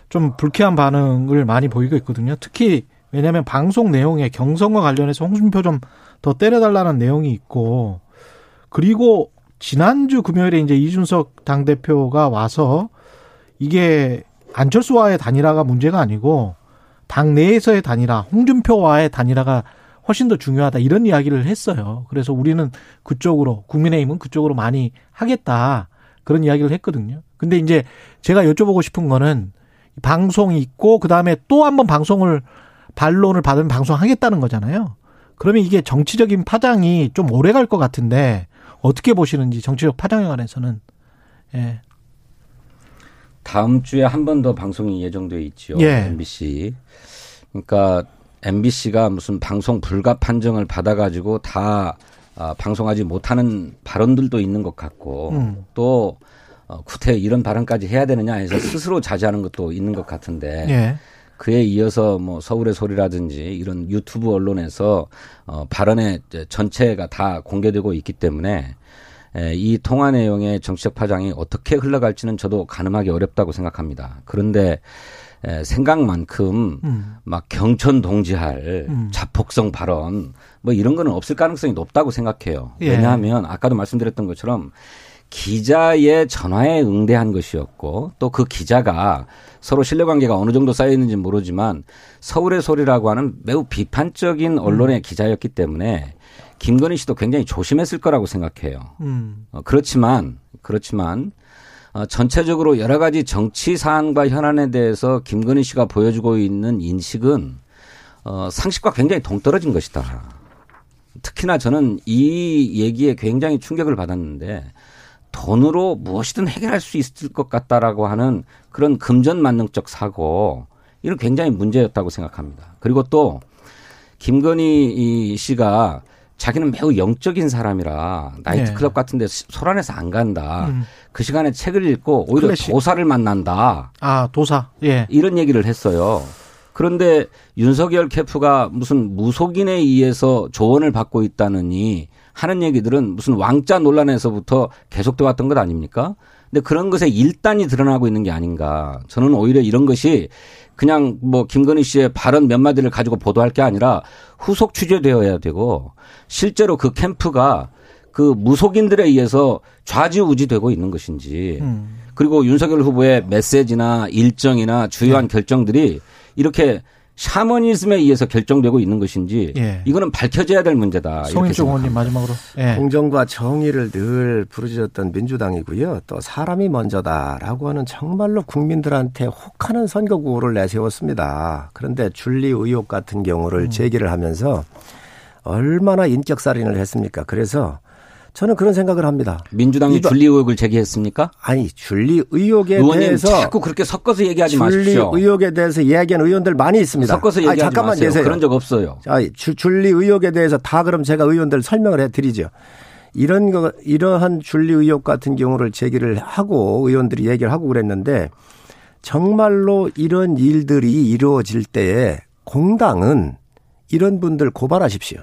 좀 불쾌한 반응을 많이 보이고 있거든요. 특히 왜냐하면 방송 내용에 경선과 관련해서 홍준표 좀 더 때려달라는 내용이 있고 그리고 지난주 금요일에 이제 이준석 당 대표가 와서 이게 안철수와의 단일화가 문제가 아니고 당 내에서의 단일화, 홍준표와의 단일화가 훨씬 더 중요하다 이런 이야기를 했어요. 그래서 우리는 그쪽으로 국민의힘은 그쪽으로 많이 하겠다 그런 이야기를 했거든요. 근데 이제 제가 여쭤보고 싶은 거는 방송이 있고 그 다음에 또 한번 방송을 반론을 받으면 방송하겠다는 거잖아요. 그러면 이게 정치적인 파장이 좀 오래 갈 것 같은데 어떻게 보시는지 정치적 파장에 관해서는 예. 다음 주에 한 번 더 방송이 예정돼 있지요. 예. MBC. 그러니까 MBC가 무슨 방송 불가 판정을 받아가지고 다 아, 방송하지 못하는 발언들도 있는 것 같고 음. 또 어, 구태 이런 발언까지 해야 되느냐 해서 스스로 자제하는 것도 있는 것 같은데 예. 그에 이어서 뭐 서울의 소리라든지 이런 유튜브 언론에서 어 발언의 전체가 다 공개되고 있기 때문에 에, 이 통화 내용의 정치적 파장이 어떻게 흘러갈지는 저도 가늠하기 어렵다고 생각합니다. 그런데 에, 생각만큼 음. 막 경천 동지할 음. 자폭성 발언 뭐 이런 거는 없을 가능성이 높다고 생각해요. 예. 왜냐하면 아까도 말씀드렸던 것처럼 기자의 전화에 응대한 것이었고 또 그 기자가 서로 신뢰관계가 어느 정도 쌓여 있는지 모르지만 서울의 소리라고 하는 매우 비판적인 언론의 음. 기자였기 때문에 김건희 씨도 굉장히 조심했을 거라고 생각해요. 음. 어, 그렇지만 그렇지만 어, 전체적으로 여러 가지 정치 사안과 현안에 대해서 김건희 씨가 보여주고 있는 인식은 어, 상식과 굉장히 동떨어진 것이다. 특히나 저는 이 얘기에 굉장히 충격을 받았는데 돈으로 무엇이든 해결할 수 있을 것 같다라고 하는 그런 금전 만능적 사고 이런 굉장히 문제였다고 생각합니다. 그리고 또 김건희 씨가 자기는 매우 영적인 사람이라 나이트클럽 네. 같은 데 소란해서 안 간다. 음. 그 시간에 책을 읽고 오히려 클래식. 도사를 만난다. 아, 도사. 예. 이런 얘기를 했어요. 그런데 윤석열 캠프가 무슨 무속인에 의해서 조언을 받고 있다느니 하는 얘기들은 무슨 왕자 논란에서부터 계속돼 왔던 것 아닙니까? 근데 그런 것에 일단이 드러나고 있는 게 아닌가. 저는 오히려 이런 것이 그냥 뭐 김건희 씨의 발언 몇 마디를 가지고 보도할 게 아니라 후속 취재되어야 되고 실제로 그 캠프가 그 무속인들에 의해서 좌지우지되고 있는 것인지 음. 그리고 윤석열 후보의 메시지나 일정이나 주요한 네. 결정들이 이렇게 샤머니즘에 의해서 결정되고 있는 것인지 예. 이거는 밝혀져야 될 문제다. 송인종 의원님 마지막으로 예. 공정과 정의를 늘 부르짖었던 민주당이고요. 또 사람이 먼저다라고 하는 정말로 국민들한테 혹하는 선거 구호를 내세웠습니다. 그런데 줄리 의혹 같은 경우를 음. 제기를 하면서 얼마나 인격살인을 했습니까? 그래서 저는 그런 생각을 합니다. 민주당이 이번, 줄리 의혹을 제기했습니까? 아니 줄리 의혹에 대해서 자꾸 그렇게 섞어서 얘기하지 줄리 마십시오. 줄리 의혹에 대해서 이야기하는 의원들 많이 있습니다. 섞어서 얘기하지 아니, 잠깐만 마세요. 계세요. 그런 적 없어요. 아, 줄리 의혹에 대해서 다 그럼 제가 의원들 설명을 해드리죠. 이런 거 이러한 줄리 의혹 같은 경우를 제기를 하고 의원들이 얘기를 하고 그랬는데 정말로 이런 일들이 이루어질 때에 공당은 이런 분들 고발하십시오.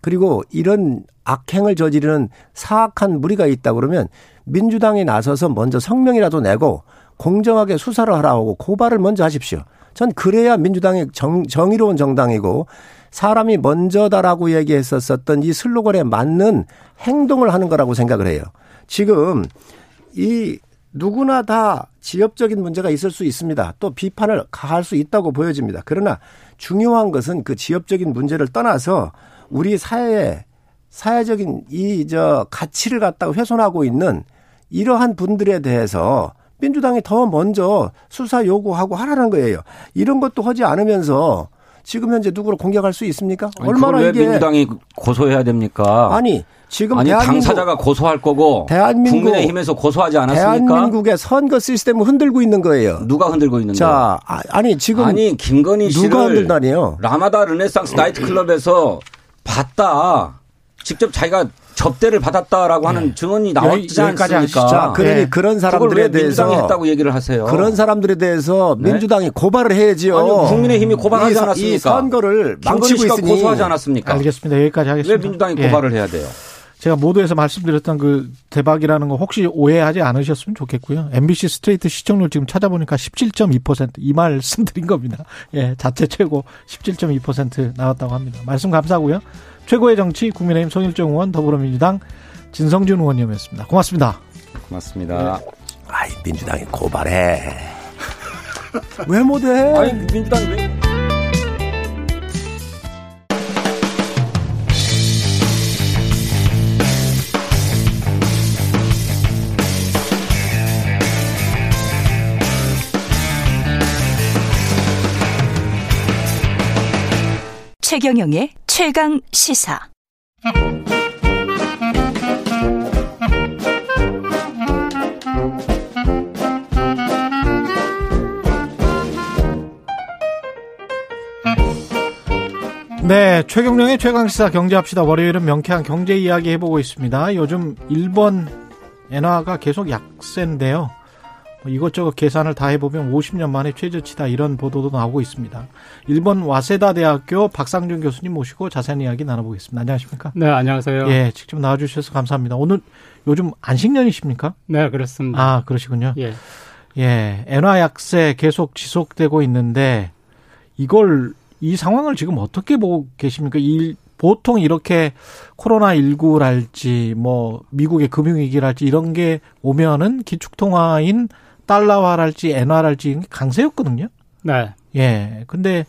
그리고 이런 악행을 저지르는 사악한 무리가 있다 그러면 민주당이 나서서 먼저 성명이라도 내고 공정하게 수사를 하라고 고발을 먼저 하십시오. 전 그래야 민주당이 정, 정의로운 정당이고 사람이 먼저다라고 얘기했었었던 이 슬로건에 맞는 행동을 하는 거라고 생각을 해요. 지금 이 누구나 다 지역적인 문제가 있을 수 있습니다. 또 비판을 가할 수 있다고 보여집니다. 그러나 중요한 것은 그 지역적인 문제를 떠나서 우리 사회에 사회적인 이 저 가치를 갖다가 훼손하고 있는 이러한 분들에 대해서 민주당이 더 먼저 수사 요구하고 하라는 거예요. 이런 것도 하지 않으면서 지금 현재 누구를 공격할 수 있습니까? 아니, 얼마나 이게 민주당이 고소해야 됩니까? 아니 지금 아니 당사자가 고소할 거고 대한민국 국민의힘에서 고소하지 않았습니까? 대한민국의 선거 시스템을 흔들고 있는 거예요. 누가 흔들고 있는데? 자, 아, 아니 지금 아니 김건희 씨를 누가 흔들다니요? 라마다 르네상스 나이트 클럽에서 봤다. 직접 자기가 접대를 받았다라고 하는 네. 증언이 나왔지 않습니까? 자, 그러니 네. 그런 사람들에 대해서 했다고 얘기를 하세요. 그런 사람들에 대해서 네? 민주당이 고발을 해야지요. 아니, 국민의힘이 고발하지 않았습니까? 이 선거를 망치고 있으니 고소하지 않았습니까? 알겠습니다. 여기까지 하겠습니다. 왜 민주당이 예. 고발을 해야 돼요? 제가 모두에서 말씀드렸던 그 대박이라는 거 혹시 오해하지 않으셨으면 좋겠고요. MBC 스트레이트 시청률 지금 찾아보니까 17.2%이 말씀 드린 겁니다. 예, 자체 최고 17.2% 나왔다고 합니다. 말씀 감사하고요. 최고의 정치 국민의힘 송일정 의원 더불어민주당 진성준 의원님이었습니다. 고맙습니다. 고맙습니다. 네. 아이 민주당이 고발해. 왜 못해? 아니 민주당 왜? 최경영의 최강 시사. 네, 최경령의 최강시사 경제합시다. 월요일은 명쾌한 경제 이야기 해보고 있습니다. 요즘 일본 엔화가 계속 약세인데요. 뭐 이것저것 계산을 다 해보면 50년 만에 최저치다 이런 보도도 나오고 있습니다. 일본 와세다 대학교 박상준 교수님 모시고 자세한 이야기 나눠보겠습니다. 안녕하십니까? 네, 안녕하세요. 예, 직접 나와주셔서 감사합니다. 오늘 요즘 안식년이십니까? 네, 그렇습니다. 아, 그러시군요. 예. 예, 엔화 약세 계속 지속되고 있는데 이걸 이 상황을 지금 어떻게 보고 계십니까? 이 보통 이렇게 코로나19랄지 뭐 미국의 금융위기랄지 이런 게 오면은 기축통화인 달러화랄지 엔화랄지 강세였거든요. 네. 예. 근데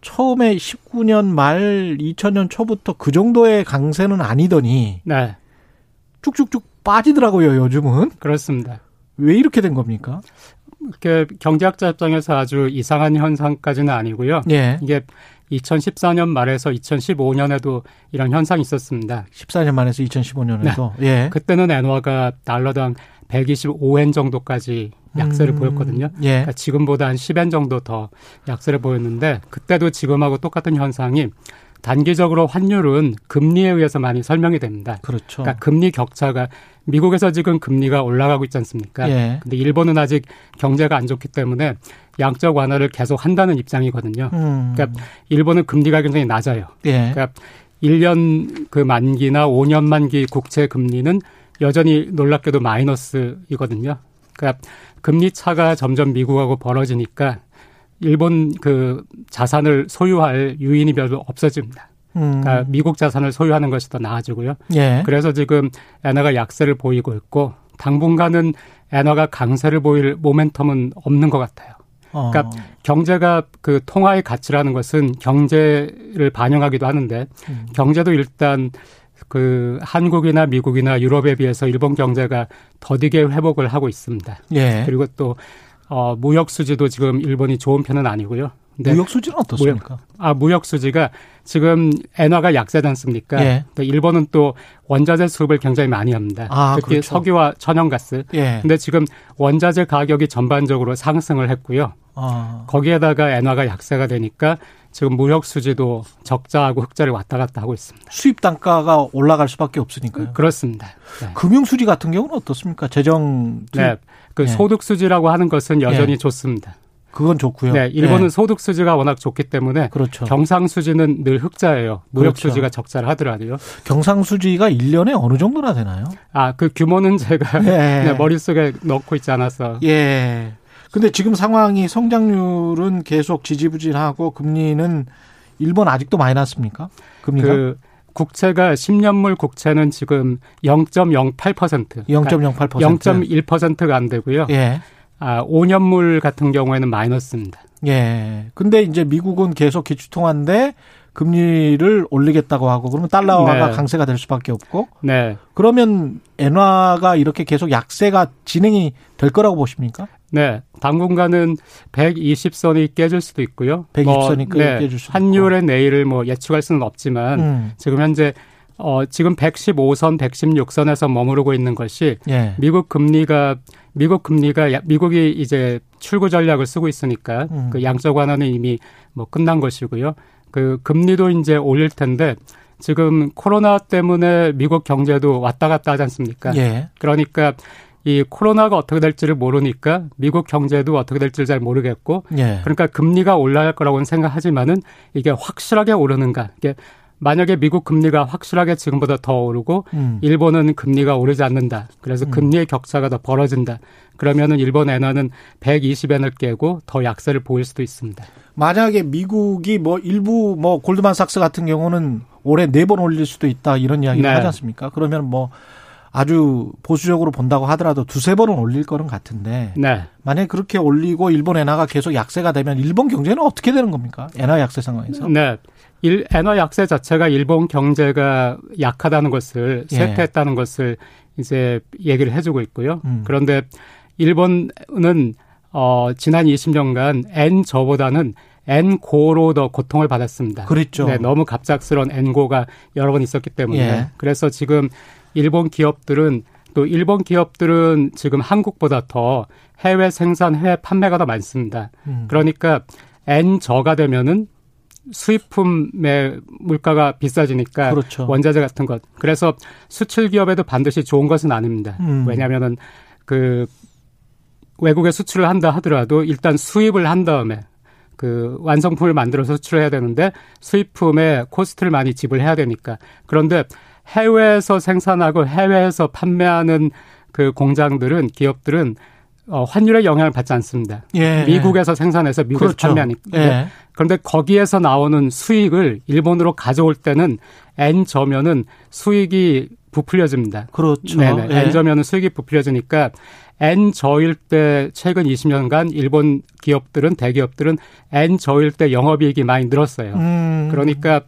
처음에 19년 말 2000년 초부터 그 정도의 강세는 아니더니 네. 쭉쭉쭉 빠지더라고요, 요즘은. 그렇습니다. 왜 이렇게 된 겁니까? 그 경제학자 입장에서 아주 이상한 현상까지는 아니고요. 예. 이게 2014년 말에서 2015년에도 이런 현상이 있었습니다. 14년 만에서 2015년에도. 네. 예. 그때는 엔화가 달러당 125엔 정도까지 약세를 음, 보였거든요. 예. 그러니까 지금보다 한 10엔 정도 더 약세를 보였는데 그때도 지금하고 똑같은 현상이 단기적으로 환율은 금리에 의해서 많이 설명이 됩니다. 그렇죠. 그러니까 금리 격차가 미국에서 지금 금리가 올라가고 있지 않습니까? 예. 근데 일본은 아직 경제가 안 좋기 때문에 양적 완화를 계속 한다는 입장이거든요. 음. 그러니까 일본은 금리가 굉장히 낮아요. 예. 그러니까 1년 그 만기나 5년 만기 국채 금리는 여전히 놀랍게도 마이너스이거든요. 그러니까 금리 차가 점점 미국하고 벌어지니까 일본 그 자산을 소유할 유인이 별로 없어집니다. 음. 그러니까 미국 자산을 소유하는 것이 더 나아지고요. 예. 그래서 지금 엔화가 약세를 보이고 있고 당분간은 엔화가 강세를 보일 모멘텀은 없는 것 같아요. 어. 그러니까 경제가 그 통화의 가치라는 것은 경제를 반영하기도 하는데 음. 경제도 일단 그 한국이나 미국이나 유럽에 비해서 일본 경제가 더디게 회복을 하고 있습니다. 예. 그리고 또 어, 무역 수지도 지금 일본이 좋은 편은 아니고요. 무역 수지는 어떻습니까? 무역, 아 무역 수지가 지금 엔화가 약세지 않습니까? 예. 근데 일본은 또 원자재 수입을 굉장히 많이 합니다. 아, 특히 그렇죠. 석유와 천연가스. 예. 근데 지금 원자재 가격이 전반적으로 상승을 했고요. 아. 거기에다가 엔화가 약세가 되니까 지금 무역 수지도 적자하고 흑자를 왔다 갔다 하고 있습니다. 수입 단가가 올라갈 수밖에 없으니까요. 그렇습니다. 네. 금융 수지 같은 경우는 어떻습니까? 재정 네. 그 네. 소득 수지라고 하는 것은 여전히 예. 좋습니다. 그건 좋고요. 네, 일본은 예. 소득 수지가 워낙 좋기 때문에 그렇죠. 경상 수지는 늘 흑자예요. 무역 그렇죠. 수지가 적자를 하더라도요. 경상 수지가 1년에 어느 정도나 되나요? 아, 그 규모는 제가 예. 그냥 머릿속에 넣고 있지 않아서. 예. 근데 지금 상황이 성장률은 계속 지지부진하고 금리는 일본 아직도 많이 났습니까? 금리가 그 국채가 10년물 국채는 지금 0.08%. 0.08%. 0.1%가 안 되고요. 예. 아, 5년물 같은 경우에는 마이너스입니다. 예. 근데 이제 미국은 계속 기축통화인데 금리를 올리겠다고 하고 그러면 달러화가 네. 강세가 될 수밖에 없고 네. 그러면 엔화가 이렇게 계속 약세가 진행이 될 거라고 보십니까? 네. 당분간은 120선이 깨질 수도 있고요. 120선이 뭐, 네. 깨질 수도 환율의 내일을 뭐 예측할 수는 없지만 음. 지금 현재 어 지금 115선, 116선에서 머무르고 있는 것이 예. 미국 금리가 미국 금리가 야- 미국이 이제 출구 전략을 쓰고 있으니까 음. 그 양적 완화는 이미 뭐 끝난 것이고요. 그 금리도 이제 올릴 텐데 지금 코로나 때문에 미국 경제도 왔다 갔다 하지 않습니까? 예. 그러니까 이 코로나가 어떻게 될지를 모르니까 미국 경제도 어떻게 될지를 잘 모르겠고 예. 그러니까 금리가 올라갈 거라고는 생각하지만은 이게 확실하게 오르는가 이게 만약에 미국 금리가 확실하게 지금보다 더 오르고 음. 일본은 금리가 오르지 않는다. 그래서 금리의 격차가 더 벌어진다. 그러면은 일본 엔화는 120엔을 깨고 더 약세를 보일 수도 있습니다. 만약에 미국이 뭐 일부 뭐 골드만삭스 같은 경우는 올해 네 번 올릴 수도 있다 이런 이야기를 네. 하지 않습니까? 그러면 뭐 아주 보수적으로 본다고 하더라도 두세 번은 올릴 거는 같은데 네. 만약에 그렇게 올리고 일본 엔화가 계속 약세가 되면 일본 경제는 어떻게 되는 겁니까? 엔화 약세 상황에서. 네. 일, 엔화 약세 자체가 일본 경제가 약하다는 것을 예. 쇠퇴했다는 것을 이제 얘기를 해주고 있고요. 음. 그런데 일본은 어 지난 20년간 엔 저보다는 엔 고로 더 고통을 받았습니다. 그랬죠. 네, 너무 갑작스러운 엔 고가 여러 번 있었기 때문에 예. 그래서 지금 일본 기업들은 또 일본 기업들은 지금 한국보다 더 해외 생산, 해외 판매가 더 많습니다. 음. 그러니까 엔 저가 되면은 수입품의 물가가 비싸지니까 그렇죠. 원자재 같은 것. 그래서 수출 기업에도 반드시 좋은 것은 아닙니다. 음. 왜냐하면은 그 외국에 수출을 한다 하더라도 일단 수입을 한 다음에 그 완성품을 만들어서 수출해야 되는데 수입품에 코스트를 많이 지불해야 되니까. 그런데 해외에서 생산하고 해외에서 판매하는 그 공장들은 기업들은 어, 환율의 영향을 받지 않습니다. 예. 미국에서 생산해서 미국에서 그렇죠. 판매하니까. 예. 그런데 거기에서 나오는 수익을 일본으로 가져올 때는 N 저면은 수익이 부풀려집니다. 그렇죠. 네네. 예. N저면은 수익이 부풀려지니까 N저일 때 최근 20년간 일본 기업들은 대기업들은 N저일 때 영업이익이 많이 늘었어요. 음. 그러니까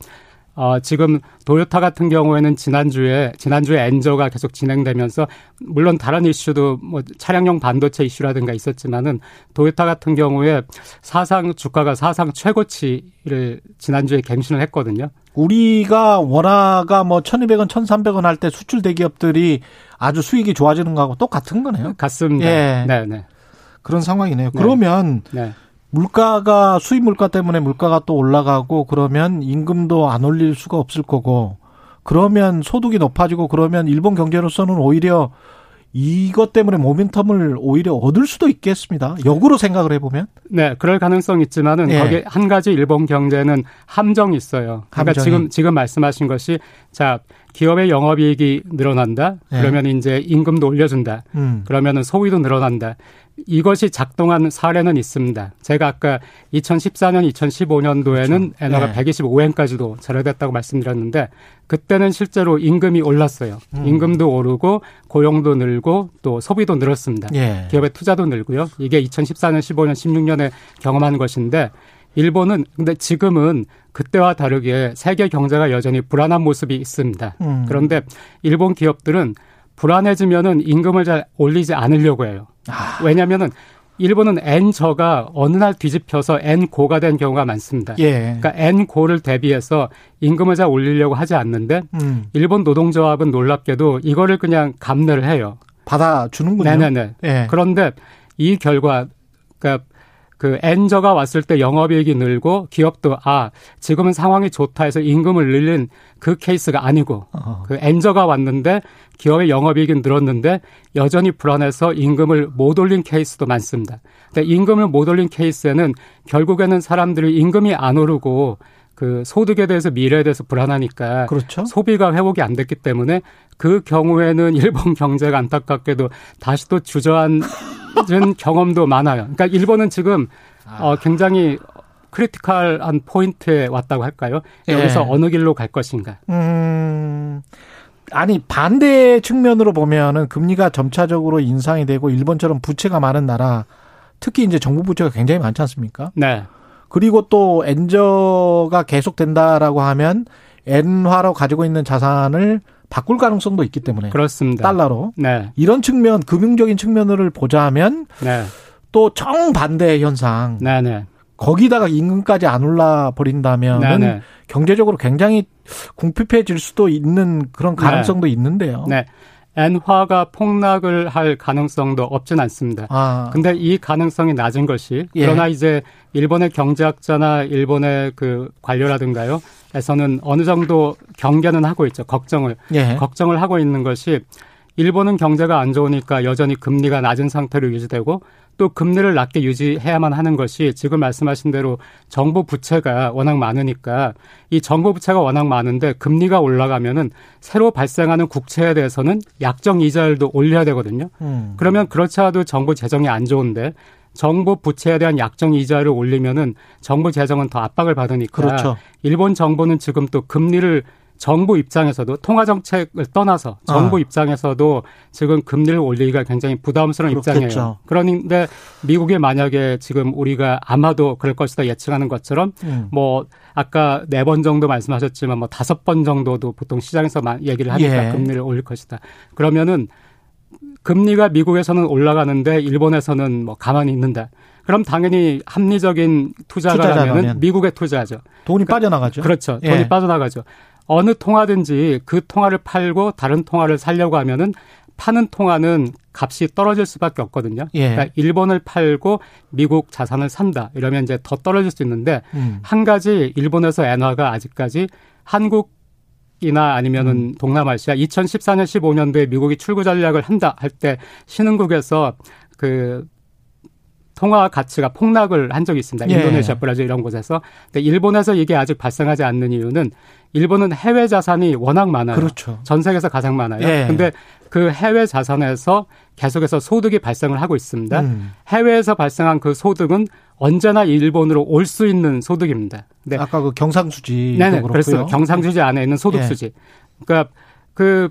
어, 지금 도요타 같은 경우에는 지난주에, 지난주에 엔저가 계속 진행되면서, 물론 다른 이슈도 뭐 차량용 반도체 이슈라든가 있었지만은, 도요타 같은 경우에 사상, 주가가 사상 최고치를 지난주에 갱신을 했거든요. 우리가 원화가 뭐 1200원, 1300원 할 때 수출 대기업들이 아주 수익이 좋아지는 거하고 똑같은 거네요. 같습니다. 예. 네, 네. 그런 상황이네요. 네. 그러면 네. 물가가 수입 물가 때문에 물가가 또 올라가고 그러면 임금도 안 올릴 수가 없을 거고 그러면 소득이 높아지고 그러면 일본 경제로서는 오히려 이것 때문에 모멘텀을 오히려 얻을 수도 있겠습니다. 역으로 생각을 해보면. 네, 그럴 가능성 있지만은 예. 거기에 한 가지 일본 경제는 함정이 있어요. 그러니까 함정이. 지금 지금 말씀하신 것이 자 기업의 영업이익이 늘어난다. 예. 그러면 이제 임금도 올려준다. 음. 그러면은 소비도 늘어난다. 이것이 작동한 사례는 있습니다. 제가 아까 2014년, 2015년도에는 그렇죠. 엔화가 예. 125엔까지도 절하됐다고 말씀드렸는데 그때는 실제로 임금이 올랐어요. 음. 임금도 오르고 고용도 늘고 또 소비도 늘었습니다. 예. 기업의 투자도 늘고요. 이게 2014년, 15년, 16년에 경험한 것인데 일본은 근데 지금은 그때와 다르게 세계 경제가 여전히 불안한 모습이 있습니다. 음. 그런데 일본 기업들은 불안해지면은 임금을 잘 올리지 않으려고 해요. 아. 왜냐면은 일본은 N저가 어느 날 뒤집혀서 N고가 된 경우가 많습니다. 예. 그러니까 N고를 대비해서 임금을 잘 올리려고 하지 않는데 음. 일본 노동조합은 놀랍게도 이거를 그냥 감내를 해요. 받아주는군요. 네네네. 예. 그런데 이 결과, 그러니까 그 N저가 왔을 때 영업이익이 늘고 기업도 아 지금은 상황이 좋다 해서 임금을 늘린 그 케이스가 아니고 어. 그 N저가 왔는데 기업의 영업이익이 늘었는데 여전히 불안해서 임금을 못 올린 케이스도 많습니다. 근데 임금을 못 올린 케이스에는 결국에는 사람들이 임금이 안 오르고 그 소득에 대해서 미래에 대해서 불안하니까 그렇죠. 소비가 회복이 안 됐기 때문에 그 경우에는 일본 경제가 안타깝게도 다시 또 주저앉은 경험도 많아요. 그러니까 일본은 지금 어, 굉장히 critical한 포인트에 왔다고 할까요? 예. 여기서 어느 길로 갈 것인가? 음, 아니, 반대 측면으로 보면은 금리가 점차적으로 인상이 되고 일본처럼 부채가 많은 나라, 특히 이제 정부 부채가 굉장히 많지 않습니까? 네. 그리고 또 엔저가 계속된다라고 하면 엔화로 가지고 있는 자산을 바꿀 가능성도 있기 때문에 그렇습니다. 달러로 네. 이런 측면 금융적인 측면을 보자면 네. 또 정반대 현상 네, 네. 거기다가 임금까지 안 올라 버린다면은 네, 네. 경제적으로 굉장히 궁핍해질 수도 있는 그런 가능성도 있는데요. 네. 엔화가 폭락을 할 가능성도 없진 않습니다. 아, 근데 이 가능성이 낮은 것이 예. 그러나 이제 일본의 경제학자나 일본의 그 관료라든가요 에서는 어느 정도 경계는 하고 있죠. 걱정을 예. 걱정을 하고 있는 것이 일본은 경제가 안 좋으니까 여전히 금리가 낮은 상태로 유지되고 또 금리를 낮게 유지해야만 하는 것이 지금 말씀하신 대로 정부 부채가 워낙 많으니까 이 정부 부채가 워낙 많은데 금리가 올라가면은 새로 발생하는 국채에 대해서는 약정 이자율도 올려야 되거든요. 음. 그러면 그렇지 않아도 정부 재정이 안 좋은데 정부 부채에 대한 약정 이자를 올리면은 정부 재정은 더 압박을 받으니까 그렇죠. 일본 정부는 지금 또 금리를 정부 입장에서도 통화 정책을 떠나서 정부 아. 입장에서도 지금 금리를 올리기가 굉장히 부담스러운 그렇겠죠. 입장이에요. 그런데 미국이 만약에 지금 우리가 아마도 그럴 것이다 예측하는 것처럼 음. 뭐 아까 네 번 정도 말씀하셨지만 뭐 다섯 번 정도도 보통 시장에서 마- 얘기를 하니까 예. 금리를 올릴 것이다. 그러면은 금리가 미국에서는 올라가는데 일본에서는 뭐 가만히 있는다. 그럼 당연히 합리적인 투자가라면 투자자라면. 미국에 투자하죠. 돈이 빠져나가죠. 그렇죠. 예. 돈이 빠져나가죠. 어느 통화든지 그 통화를 팔고 다른 통화를 살려고 하면은 파는 통화는 값이 떨어질 수밖에 없거든요. 예. 그러니까 일본을 팔고 미국 자산을 산다. 이러면 이제 더 떨어질 수 있는데 음. 한 가지 일본에서 엔화가 아직까지 한국이나 아니면은 음. 동남아시아 2014년 15년도에 미국이 출구 전략을 한다 할 때 신흥국에서 그 통화 가치가 폭락을 한 적이 있습니다. 예. 인도네시아, 브라질 이런 곳에서. 근데 일본에서 이게 아직 발생하지 않는 이유는 일본은 해외 자산이 워낙 많아요. 그렇죠. 전 세계에서 가장 많아요. 예. 근데 그 해외 자산에서 계속해서 소득이 발생을 하고 있습니다. 음. 해외에서 발생한 그 소득은 언제나 일본으로 올 수 있는 소득입니다. 네. 아까 그 경상수지 네네. 그렇고요. 그렇습니다. 경상수지 안에 있는 소득 예. 수지. 그러니까 그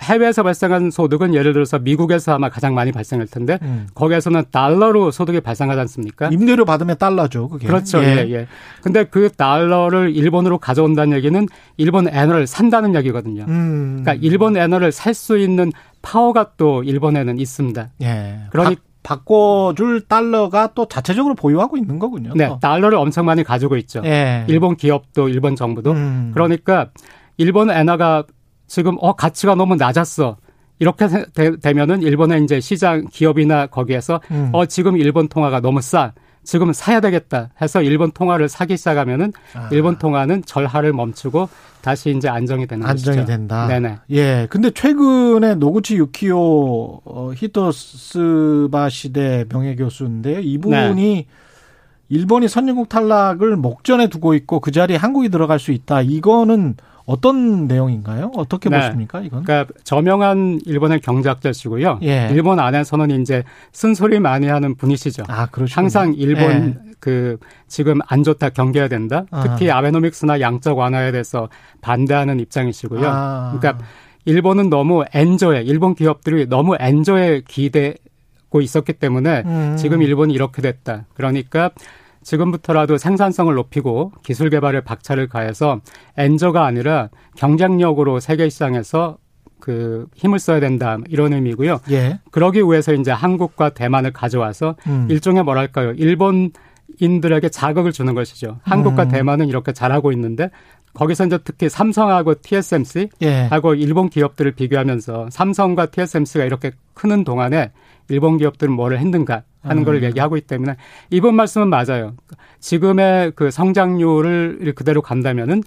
해외에서 발생한 소득은 예를 들어서 미국에서 아마 가장 많이 발생할 텐데 음. 거기에서는 달러로 소득이 발생하지 않습니까? 임대료 받으면 달러죠, 그게. 그렇죠. 예, 예. 예. 근데 그 달러를 일본으로 가져온다는 얘기는 일본 엔화를 산다는 얘기거든요. 음. 그러니까 일본 엔화를 살 수 있는 파워가 또 일본에는 있습니다. 예. 그러니까 바꿔줄 달러가 또 자체적으로 보유하고 있는 거군요. 네, 또. 달러를 엄청 많이 가지고 있죠. 예. 일본 기업도 일본 정부도. 음. 그러니까 일본 엔화가 지금 어 가치가 너무 낮았어. 이렇게 되, 면은 일본의 이제 시장 기업이나 거기에서 음. 어 지금 일본 통화가 너무 싸. 지금 사야 되겠다 해서 일본 통화를 사기 시작하면은 아. 일본 통화는 절하를 멈추고 다시 이제 안정이 되는 안정이 것이죠. 된다. 네네. 예. 근데 최근에 노구치 유키오 어, 히토스바 시대 명예 교수인데 이분이 네. 일본이 선진국 탈락을 목전에 두고 있고 그 자리에 한국이 들어갈 수 있다. 이거는 어떤 내용인가요? 어떻게 네. 보십니까, 이건? 그러니까 저명한 일본의 경제학자시고요. 예. 일본 안에서는 이제 쓴소리 많이 하는 분이시죠. 아, 그렇죠. 항상 일본 예. 그 지금 안 좋다 경계해야 된다. 특히 아. 아베노믹스나 양적 완화에 대해서 반대하는 입장이시고요. 아. 그러니까 일본은 너무 엔저에 일본 기업들이 너무 엔저에 기대고 있었기 때문에 음. 지금 일본이 이렇게 됐다. 그러니까 지금부터라도 생산성을 높이고 기술 개발에 박차를 가해서 엔저가 아니라 경쟁력으로 세계 시장에서 그 힘을 써야 된다 이런 의미고요. 예. 그러기 위해서 이제 한국과 대만을 가져와서 음. 일종의 뭐랄까요 일본 인들에게 자극을 주는 것이죠. 한국과 음. 대만은 이렇게 잘하고 있는데 거기서 이제 특히 삼성하고 TSMC 예. 하고 일본 기업들을 비교하면서 삼성과 TSMC가 이렇게 크는 동안에 일본 기업들은 뭐를 했는가 하는 음. 걸 얘기하고 있기 때문에 이번 말씀은 맞아요. 지금의 그 성장률을 그대로 간다면은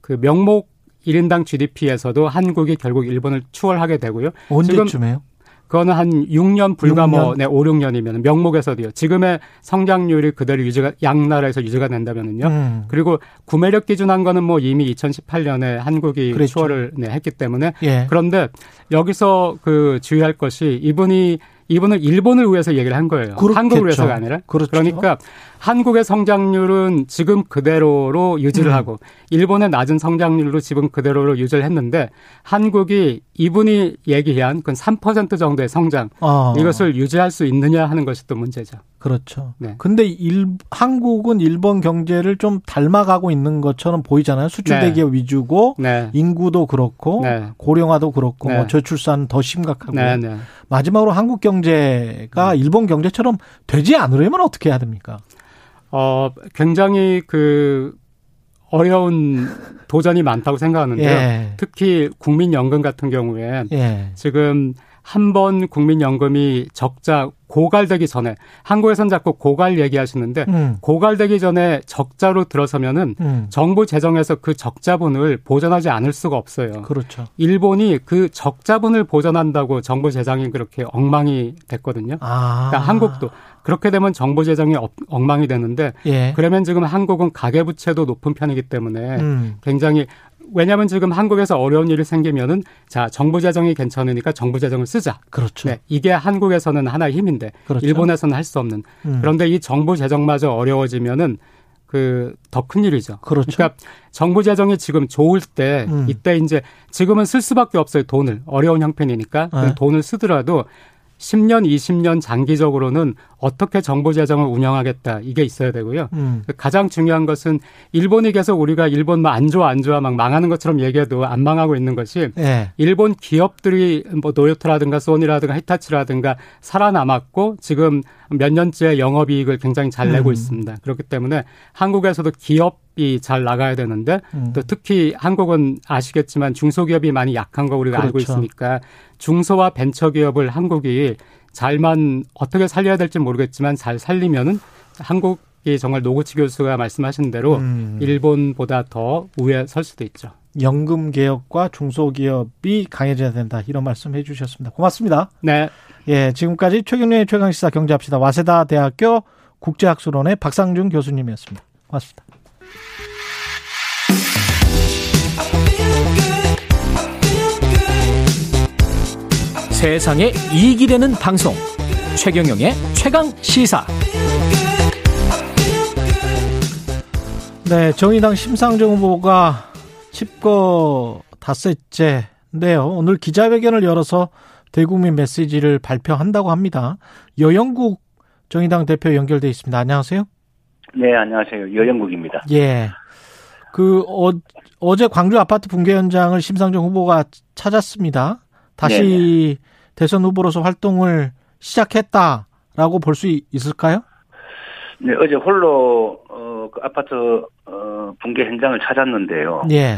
그 명목 1인당 GDP에서도 한국이 결국 일본을 추월하게 되고요. 언제쯤에요? 그거는 한 6년 불과 6년? 뭐, 네, 5, 6년이면 명목에서도요. 지금의 성장률이 그대로 유지가, 양 나라에서 유지가 된다면은요. 음. 그리고 구매력 기준한 거는 뭐 이미 2018년에 한국이 그랬죠. 추월을 네, 했기 때문에. 예. 그런데 여기서 그 주의할 것이 이분이 이분은 일본을 위해서 얘기를 한 거예요. 그렇겠죠. 한국을 위해서가 아니라. 그렇죠. 그러니까 한국의 성장률은 지금 그대로로 유지를 음. 하고 일본의 낮은 성장률로 지금 그대로로 유지를 했는데 한국이 이분이 얘기한 그 3% 정도의 성장 아. 이것을 유지할 수 있느냐 하는 것이 또 문제죠. 그렇죠. 네. 근데 일, 한국은 일본 경제를 좀 닮아가고 있는 것처럼 보이잖아요. 수출 네. 대기업 위주고 네. 인구도 그렇고 네. 고령화도 그렇고 뭐 네. 저출산 더 심각하고 네, 마지막으로 한국 경제가 일본 경제처럼 되지 않으려면 어떻게 해야 됩니까? 어, 굉장히 그 어려운 도전이 많다고 생각하는데요. 예. 특히 국민연금 같은 경우에 예. 지금 한 번 국민연금이 적자 고갈되기 전에 한국에선 자꾸 고갈 얘기하시는데 음. 고갈되기 전에 적자로 들어서면은 음. 정부 재정에서 그 적자분을 보전하지 않을 수가 없어요. 그렇죠. 일본이 그 적자분을 보전한다고 정부 재정이 그렇게 엉망이 됐거든요. 아. 그러니까 한국도 그렇게 되면 정부 재정이 엉망이 되는데 예. 그러면 지금 한국은 가계 부채도 높은 편이기 때문에 음. 굉장히 왜냐하면 지금 한국에서 어려운 일이 생기면은 자 정부 재정이 괜찮으니까 정부 재정을 쓰자. 그렇죠. 네, 이게 한국에서는 하나의 힘인데 그렇죠. 일본에서는 할 수 없는. 음. 그런데 이 정부 재정마저 어려워지면은 그더큰 일이죠. 그렇죠. 그러니까 정부 재정이 지금 좋을 때 음. 이때 이제 지금은 쓸 수밖에 없어요 돈을 어려운 형편이니까 네. 돈을 쓰더라도 10년, 20년 장기적으로는 어떻게 정부 재정을 운영하겠다 이게 있어야 되고요. 음. 가장 중요한 것은 일본이 계속 우리가 일본 뭐안 좋아 안 좋아 막 망하는 것처럼 얘기해도 안 망하고 있는 것이 네. 일본 기업들이 뭐 노요토라든가 소니라든가 히타치라든가 살아남았고 지금 몇 년째 영업이익을 굉장히 잘 내고 음. 있습니다. 그렇기 때문에 한국에서도 기업이 잘 나가야 되는데 음. 또 특히 한국은 아시겠지만 중소기업이 많이 약한 거 우리가 그렇죠. 알고 있으니까 중소와 벤처기업을 한국이 잘만 어떻게 살려야 될지 모르겠지만 잘 살리면은 한국이 정말 노구치 교수가 말씀하신 대로 음. 일본보다 더 우위에 설 수도 있죠. 연금 개혁과 중소기업이 강해져야 된다 이런 말씀 해 주셨습니다. 고맙습니다. 네. 예, 지금까지 최경련의 최강시사 경제합시다 와세다 대학교 국제학술원의 박상준 교수님이었습니다. 고맙습니다. 세상에 이익이 되는 방송 최경영의 최강 시사 네 정의당 심상정 후보가 집거 닷새째 있는데요. 오늘 기자회견을 열어서 대국민 메시지를 발표한다고 합니다. 여영국 정의당 대표 연결돼 있습니다. 안녕하세요. 네, 안녕하세요. 여영국입니다. 예. 그 어, 어제 광주 아파트 붕괴 현장을 심상정 후보가 찾았습니다. 다시 네네. 대선 후보로서 활동을 시작했다라고 볼 수 있을까요? 네, 어제 홀로 어, 그 아파트 어, 붕괴 현장을 찾았는데요. 예.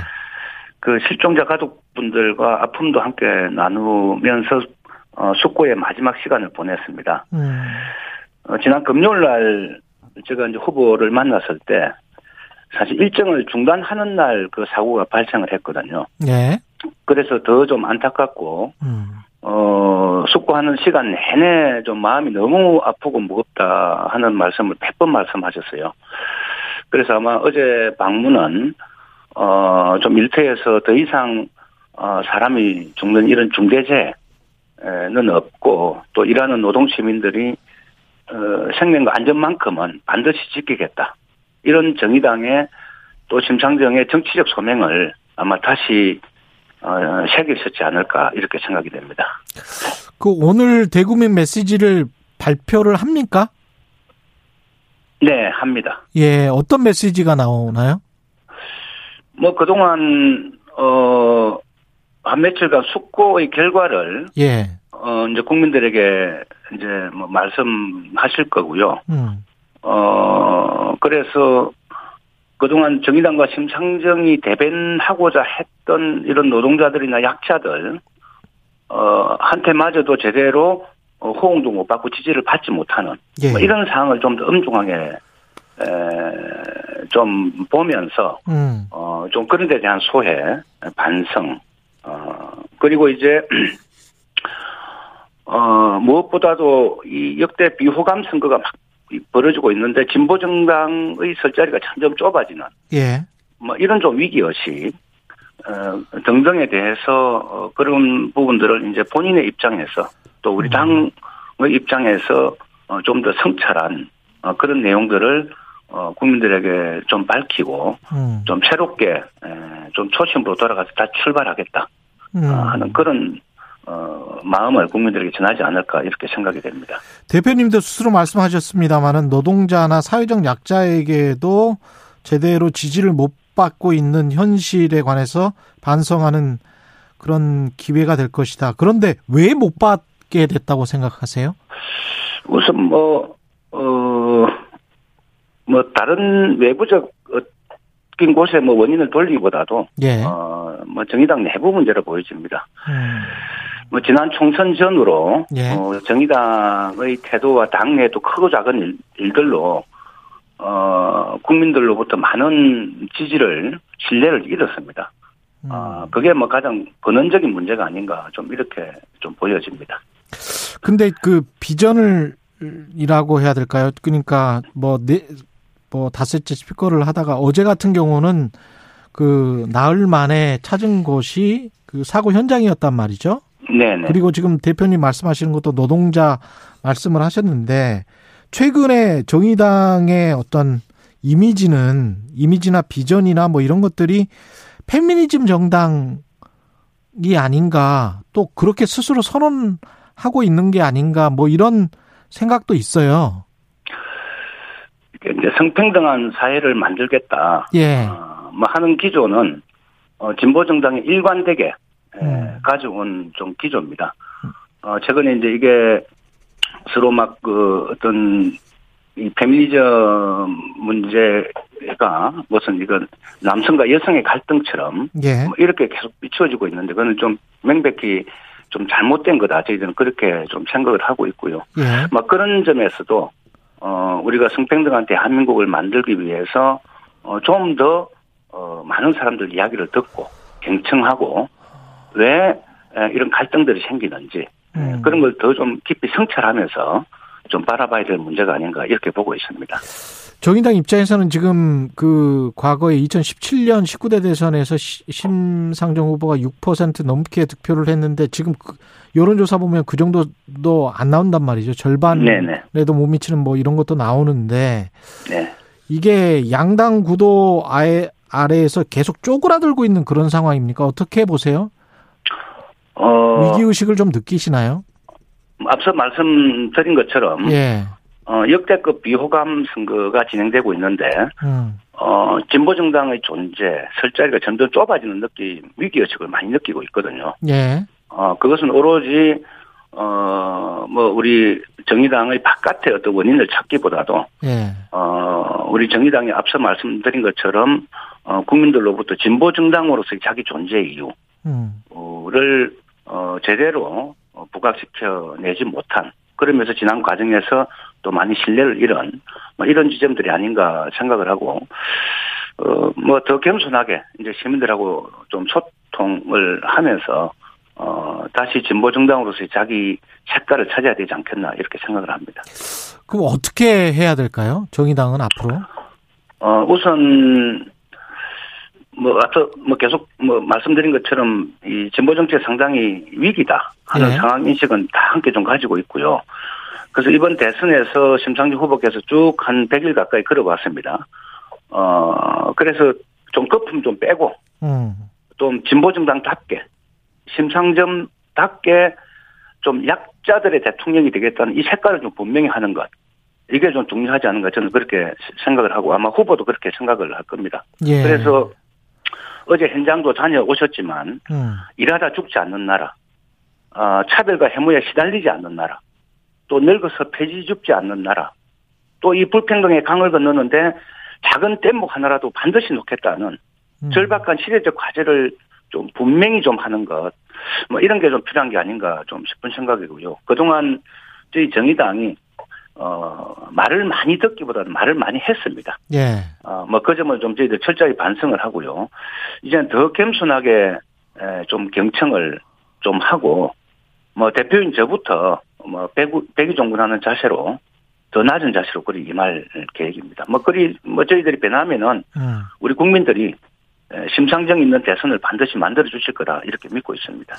그 실종자 가족분들과 아픔도 함께 나누면서 어, 숙고의 마지막 시간을 보냈습니다. 음. 어, 지난 금요일 날 제가 이제 후보를 만났을 때 사실 일정을 중단하는 날 그 사고가 발생을 했거든요. 네. 그래서 더 좀 안타깝고 음. 어 숙고하는 시간 내내 좀 마음이 너무 아프고 무겁다 하는 말씀을 100번 말씀하셨어요. 그래서 아마 어제 방문은 어 좀 일터에서 더 이상 어 사람이 죽는 이런 중대재는 없고 또 일하는 노동 시민들이 어 생명과 안전만큼은 반드시 지키겠다. 이런 정의당의 또 심상정의 정치적 소명을 아마 다시 어, 새기셨지 않을까 이렇게 생각이 됩니다. 그 오늘 대국민 메시지를 발표를 합니까? 네, 합니다. 예, 어떤 메시지가 나오나요? 뭐 그동안 어한 며칠간 숙고의 결과를 예. 어 이제 국민들에게 이제 뭐 말씀하실 거고요. 음. 어, 그래서 그동안 정의당과 심상정이 대변하고자 했던 이런 노동자들이나 약자들, 어, 한테마저도 제대로 어, 호응도 못 받고 지지를 받지 못하는 예. 뭐 이런 상황을 좀 더 엄중하게 에, 좀 보면서 음. 어, 좀 그런 데 대한 소회, 반성, 어, 그리고 이제 어, 무엇보다도 이 역대 비호감 선거가 막 벌어지고 있는데 진보 정당의 설 자리가 점점 좁아지는 예. 뭐 이런 좀 위기 의식 어, 등등에 대해서 어, 그런 부분들을 이제 본인의 입장에서 또 우리 당의 입장에서 어, 좀 더 성찰한 어, 그런 내용들을 어, 국민들에게 좀 밝히고 음. 좀 새롭게 에, 좀 초심으로 돌아가서 다시 출발하겠다 음. 어, 하는 그런 어, 마음을 국민들에게 전하지 않을까 이렇게 생각이 됩니다. 대표님도 스스로 말씀하셨습니다만은 노동자나 사회적 약자에게도 제대로 지지를 못 받고 있는 현실에 관해서 반성하는 그런 기회가 될 것이다. 그런데 왜 못 받게 됐다고 생각하세요? 우선 뭐, 어, 뭐, 다른 외부적, 낀 곳에 뭐 원인을 돌리기보다도, 예. 어, 뭐 정의당 내부 문제로 보여집니다. 음. 뭐 지난 총선 전으로 예. 어, 정의당의 태도와 당내도 크고 작은 일, 일들로 어, 국민들로부터 많은 지지를 신뢰를 잃었습니다. 음. 어, 그게 뭐 가장 근원적인 문제가 아닌가 좀 이렇게 좀 보여집니다. 근데 그 비전을 이라고 해야 될까요? 그러니까 뭐 네, 뭐 다섯째 스피커를 하다가 어제 같은 경우는 그 나흘 만에 찾은 곳이 그 사고 현장이었단 말이죠. 네네. 그리고 지금 대표님 말씀하시는 것도 노동자 말씀을 하셨는데 최근에 정의당의 어떤 이미지는 이미지나 비전이나 뭐 이런 것들이 페미니즘 정당이 아닌가 또 그렇게 스스로 선언하고 있는 게 아닌가 뭐 이런 생각도 있어요. 이제 성평등한 사회를 만들겠다. 예. 어, 뭐 하는 기조는 어, 진보 정당이 일관되게 음. 가져온 좀 기조입니다. 어, 최근에 이제 이게 서로 막 그 어떤 이 페미니즘 문제가 무슨 이건 남성과 여성의 갈등처럼 예. 뭐 이렇게 계속 비추어지고 있는데 그거는 좀 명백히 좀 잘못된 거다. 저희들은 그렇게 좀 생각을 하고 있고요. 예. 막 그런 점에서도 어 우리가 성평등한 대한민국을 만들기 위해서 어좀더 어 많은 사람들 이야기를 듣고 경청하고 왜 이런 갈등들이 생기는지 음. 그런 걸 더 좀 깊이 성찰하면서 좀 바라봐야 될 문제가 아닌가 이렇게 보고 있습니다. 정의당 입장에서는 지금 그 과거에 2017년 19대 대선에서 시- 심상정 후보가 6% 넘게 득표를 했는데 지금 그 여론조사 보면 그 정도도 안 나온단 말이죠. 절반에도 못 미치는 뭐 이런 것도 나오는데 네. 이게 양당 구도 아래, 아래에서 계속 쪼그라들고 있는 그런 상황입니까? 어떻게 보세요? 어, 위기 의식을 좀 느끼시나요? 앞서 말씀드린 것처럼 예. 어, 역대급 비호감 선거가 진행되고 있는데 음. 어, 진보 정당의 존재, 설 자리가 점점 좁아지는 느낌, 위기 의식을 많이 느끼고 있거든요. 예. 어, 그것은 오로지 어, 뭐 우리 정의당의 바깥의 어떤 원인을 찾기보다도 예. 어, 우리 정의당이 앞서 말씀드린 것처럼 어, 국민들로부터 진보 정당으로서의 자기 존재 이유를 음. 어, 제대로 어, 부각시켜내지 못한 그러면서 지난 과정에서 또 많이 신뢰를 잃은 뭐 이런 지점들이 아닌가 생각을 하고 어, 뭐 더 겸손하게 이제 시민들하고 좀 소통을 하면서 어, 다시 진보 정당으로서의 자기 색깔을 찾아야 되지 않겠나 이렇게 생각을 합니다. 그럼 어떻게 해야 될까요? 정의당은 앞으로? 어, 우선, 뭐, 앞서, 뭐, 계속, 뭐, 말씀드린 것처럼, 이 진보 정책 상당히 위기다 하는 예. 상황 인식은 다 함께 좀 가지고 있고요. 그래서 이번 대선에서 심상정 후보께서 쭉 한 100일 가까이 걸어봤습니다. 어, 그래서 좀 거품 좀 빼고, 음. 좀 진보 정당답게, 심상정답게 좀 약자들의 대통령이 되겠다는 이 색깔을 좀 분명히 하는 것. 이게 좀 중요하지 않은가 저는 그렇게 생각을 하고 아마 후보도 그렇게 생각을 할 겁니다. 예. 그래서 어제 현장도 다녀오셨지만 음. 일하다 죽지 않는 나라, 어, 차별과 해무에 시달리지 않는 나라, 또 늙어서 폐지 죽지 않는 나라, 또 이 불평등의 강을 건너는데 작은 뗏목 하나라도 반드시 놓겠다는 음. 절박한 시대적 과제를 좀 분명히 좀 하는 것, 뭐 이런 게 좀 필요한 게 아닌가 좀 싶은 생각이고요. 그동안 저희 정의당이 어, 말을 많이 듣기보다는 말을 많이 했습니다. 예. 어, 뭐, 그 점을 좀 저희들 철저히 반성을 하고요. 이제는 더 겸손하게, 에, 좀 경청을 좀 하고, 뭐, 대표인 저부터, 뭐, 배구, 배기종군하는 자세로, 더 낮은 자세로 그리 임할 계획입니다. 뭐, 그리, 뭐, 저희들이 변하면은, 음. 우리 국민들이, 에, 심상정 있는 대선을 반드시 만들어 주실 거라, 이렇게 믿고 있습니다.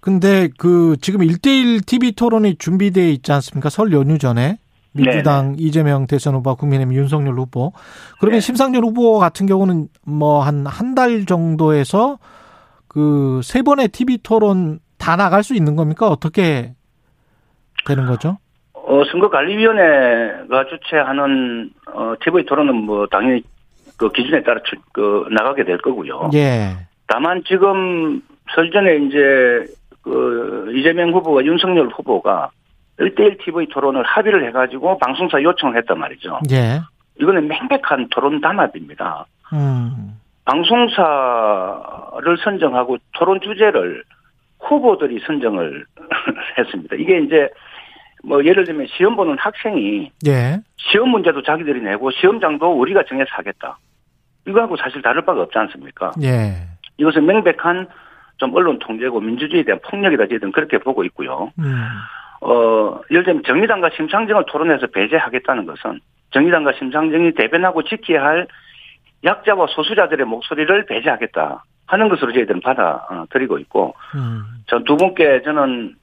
근데 그 지금 1대1 TV 토론이 준비되어 있지 않습니까? 설 연휴 전에. 민주당 이재명 대선 후보, 국민의힘 윤석열 후보. 그러면 심상정 후보 같은 경우는 뭐 한 한 달 정도에서 그 세 번의 TV 토론 다 나갈 수 있는 겁니까? 어떻게 되는 거죠? 어, 선거관리위원회가 주최하는, 어, TV 토론은 뭐, 당연히 그 기준에 따라 주, 그, 나가게 될 거고요. 예. 다만 지금 설전에 이제 그 이재명 후보와 윤석열 후보가 1대1 TV 토론을 합의를 해가지고 방송사 요청을 했단 말이죠. 예. 이거는 명백한 토론 단합입니다. 음. 방송사를 선정하고 토론 주제를 후보들이 선정을 했습니다. 이게 이제 뭐 예를 들면 시험 보는 학생이 예. 시험 문제도 자기들이 내고 시험장도 우리가 정해서 하겠다. 이거하고 사실 다를 바가 없지 않습니까? 예. 이것은 명백한 좀 언론 통제고 민주주의에 대한 폭력이다 저희들은 그렇게 보고 있고요. 음. 어, 예를 들면 정의당과 심상정을 토론해서 배제하겠다는 것은 정의당과 심상정이 대변하고 지켜야 할 약자와 소수자들의 목소리를 배제하겠다 하는 것으로 저희들은 받아들이고 있고 음. 전두 분께 저는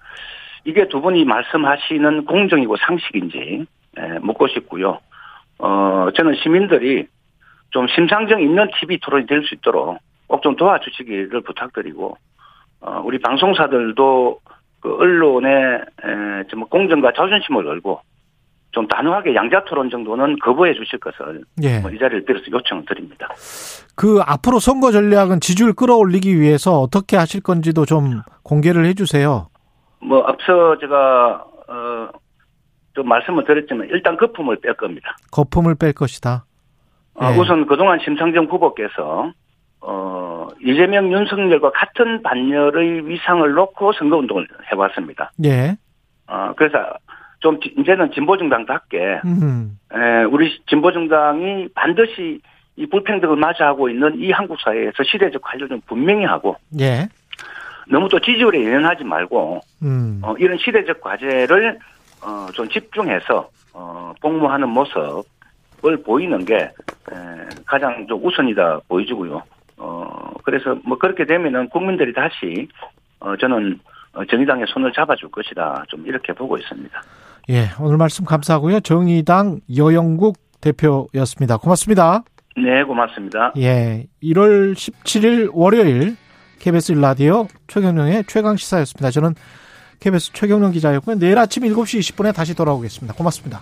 이게 두 분이 말씀하시는 공정이고 상식인지 예, 묻고 싶고요. 어, 저는 시민들이 좀 심상정 있는 TV 토론이 될 수 있도록 꼭 좀 도와주시기를 부탁드리고 어, 우리 방송사들도 그 언론의 에, 좀 공정과 자존심을 걸고 좀 단호하게 양자 토론 정도는 거부해 주실 것을 예. 뭐이 자리를 빌어서 요청을 드립니다. 그 앞으로 선거 전략은 지지율 끌어올리기 위해서 어떻게 하실 건지도 좀 공개를 해 주세요. 뭐 앞서 제가 어, 좀 말씀을 드렸지만 일단 거품을 뺄 겁니다. 거품을 뺄 것이다. 어, 예. 우선 그동안 심상정 후보께서 어, 이재명 윤석열과 같은 반열의 위상을 놓고 선거운동을 해왔습니다. 예. 어, 그래서 좀 지- 이제는 진보정당답게 음. 에, 우리 진보정당이 반드시 이 불평등을 맞이하고 있는 이 한국 사회에서 시대적 관리를 좀 분명히 하고 예. 너무 또 지지율에 연연하지 말고 음. 어, 이런 시대적 과제를 어, 좀 집중해서 어, 복무하는 모습을 보이는 게 에, 가장 좀 우선이다 보여지고요. 어, 그래서 뭐 그렇게 되면은 국민들이 다시 어, 저는 어, 정의당의 손을 잡아줄 것이다. 좀 이렇게 보고 있습니다. 예. 오늘 말씀 감사하고요. 정의당 여영국 대표였습니다. 고맙습니다. 네, 고맙습니다. 예. 1월 17일 월요일 KBS 일라디오 최경령의 최강 시사였습니다. 저는 KBS 최경령 기자였고요. 내일 아침 7시 20분에 다시 돌아오겠습니다. 고맙습니다.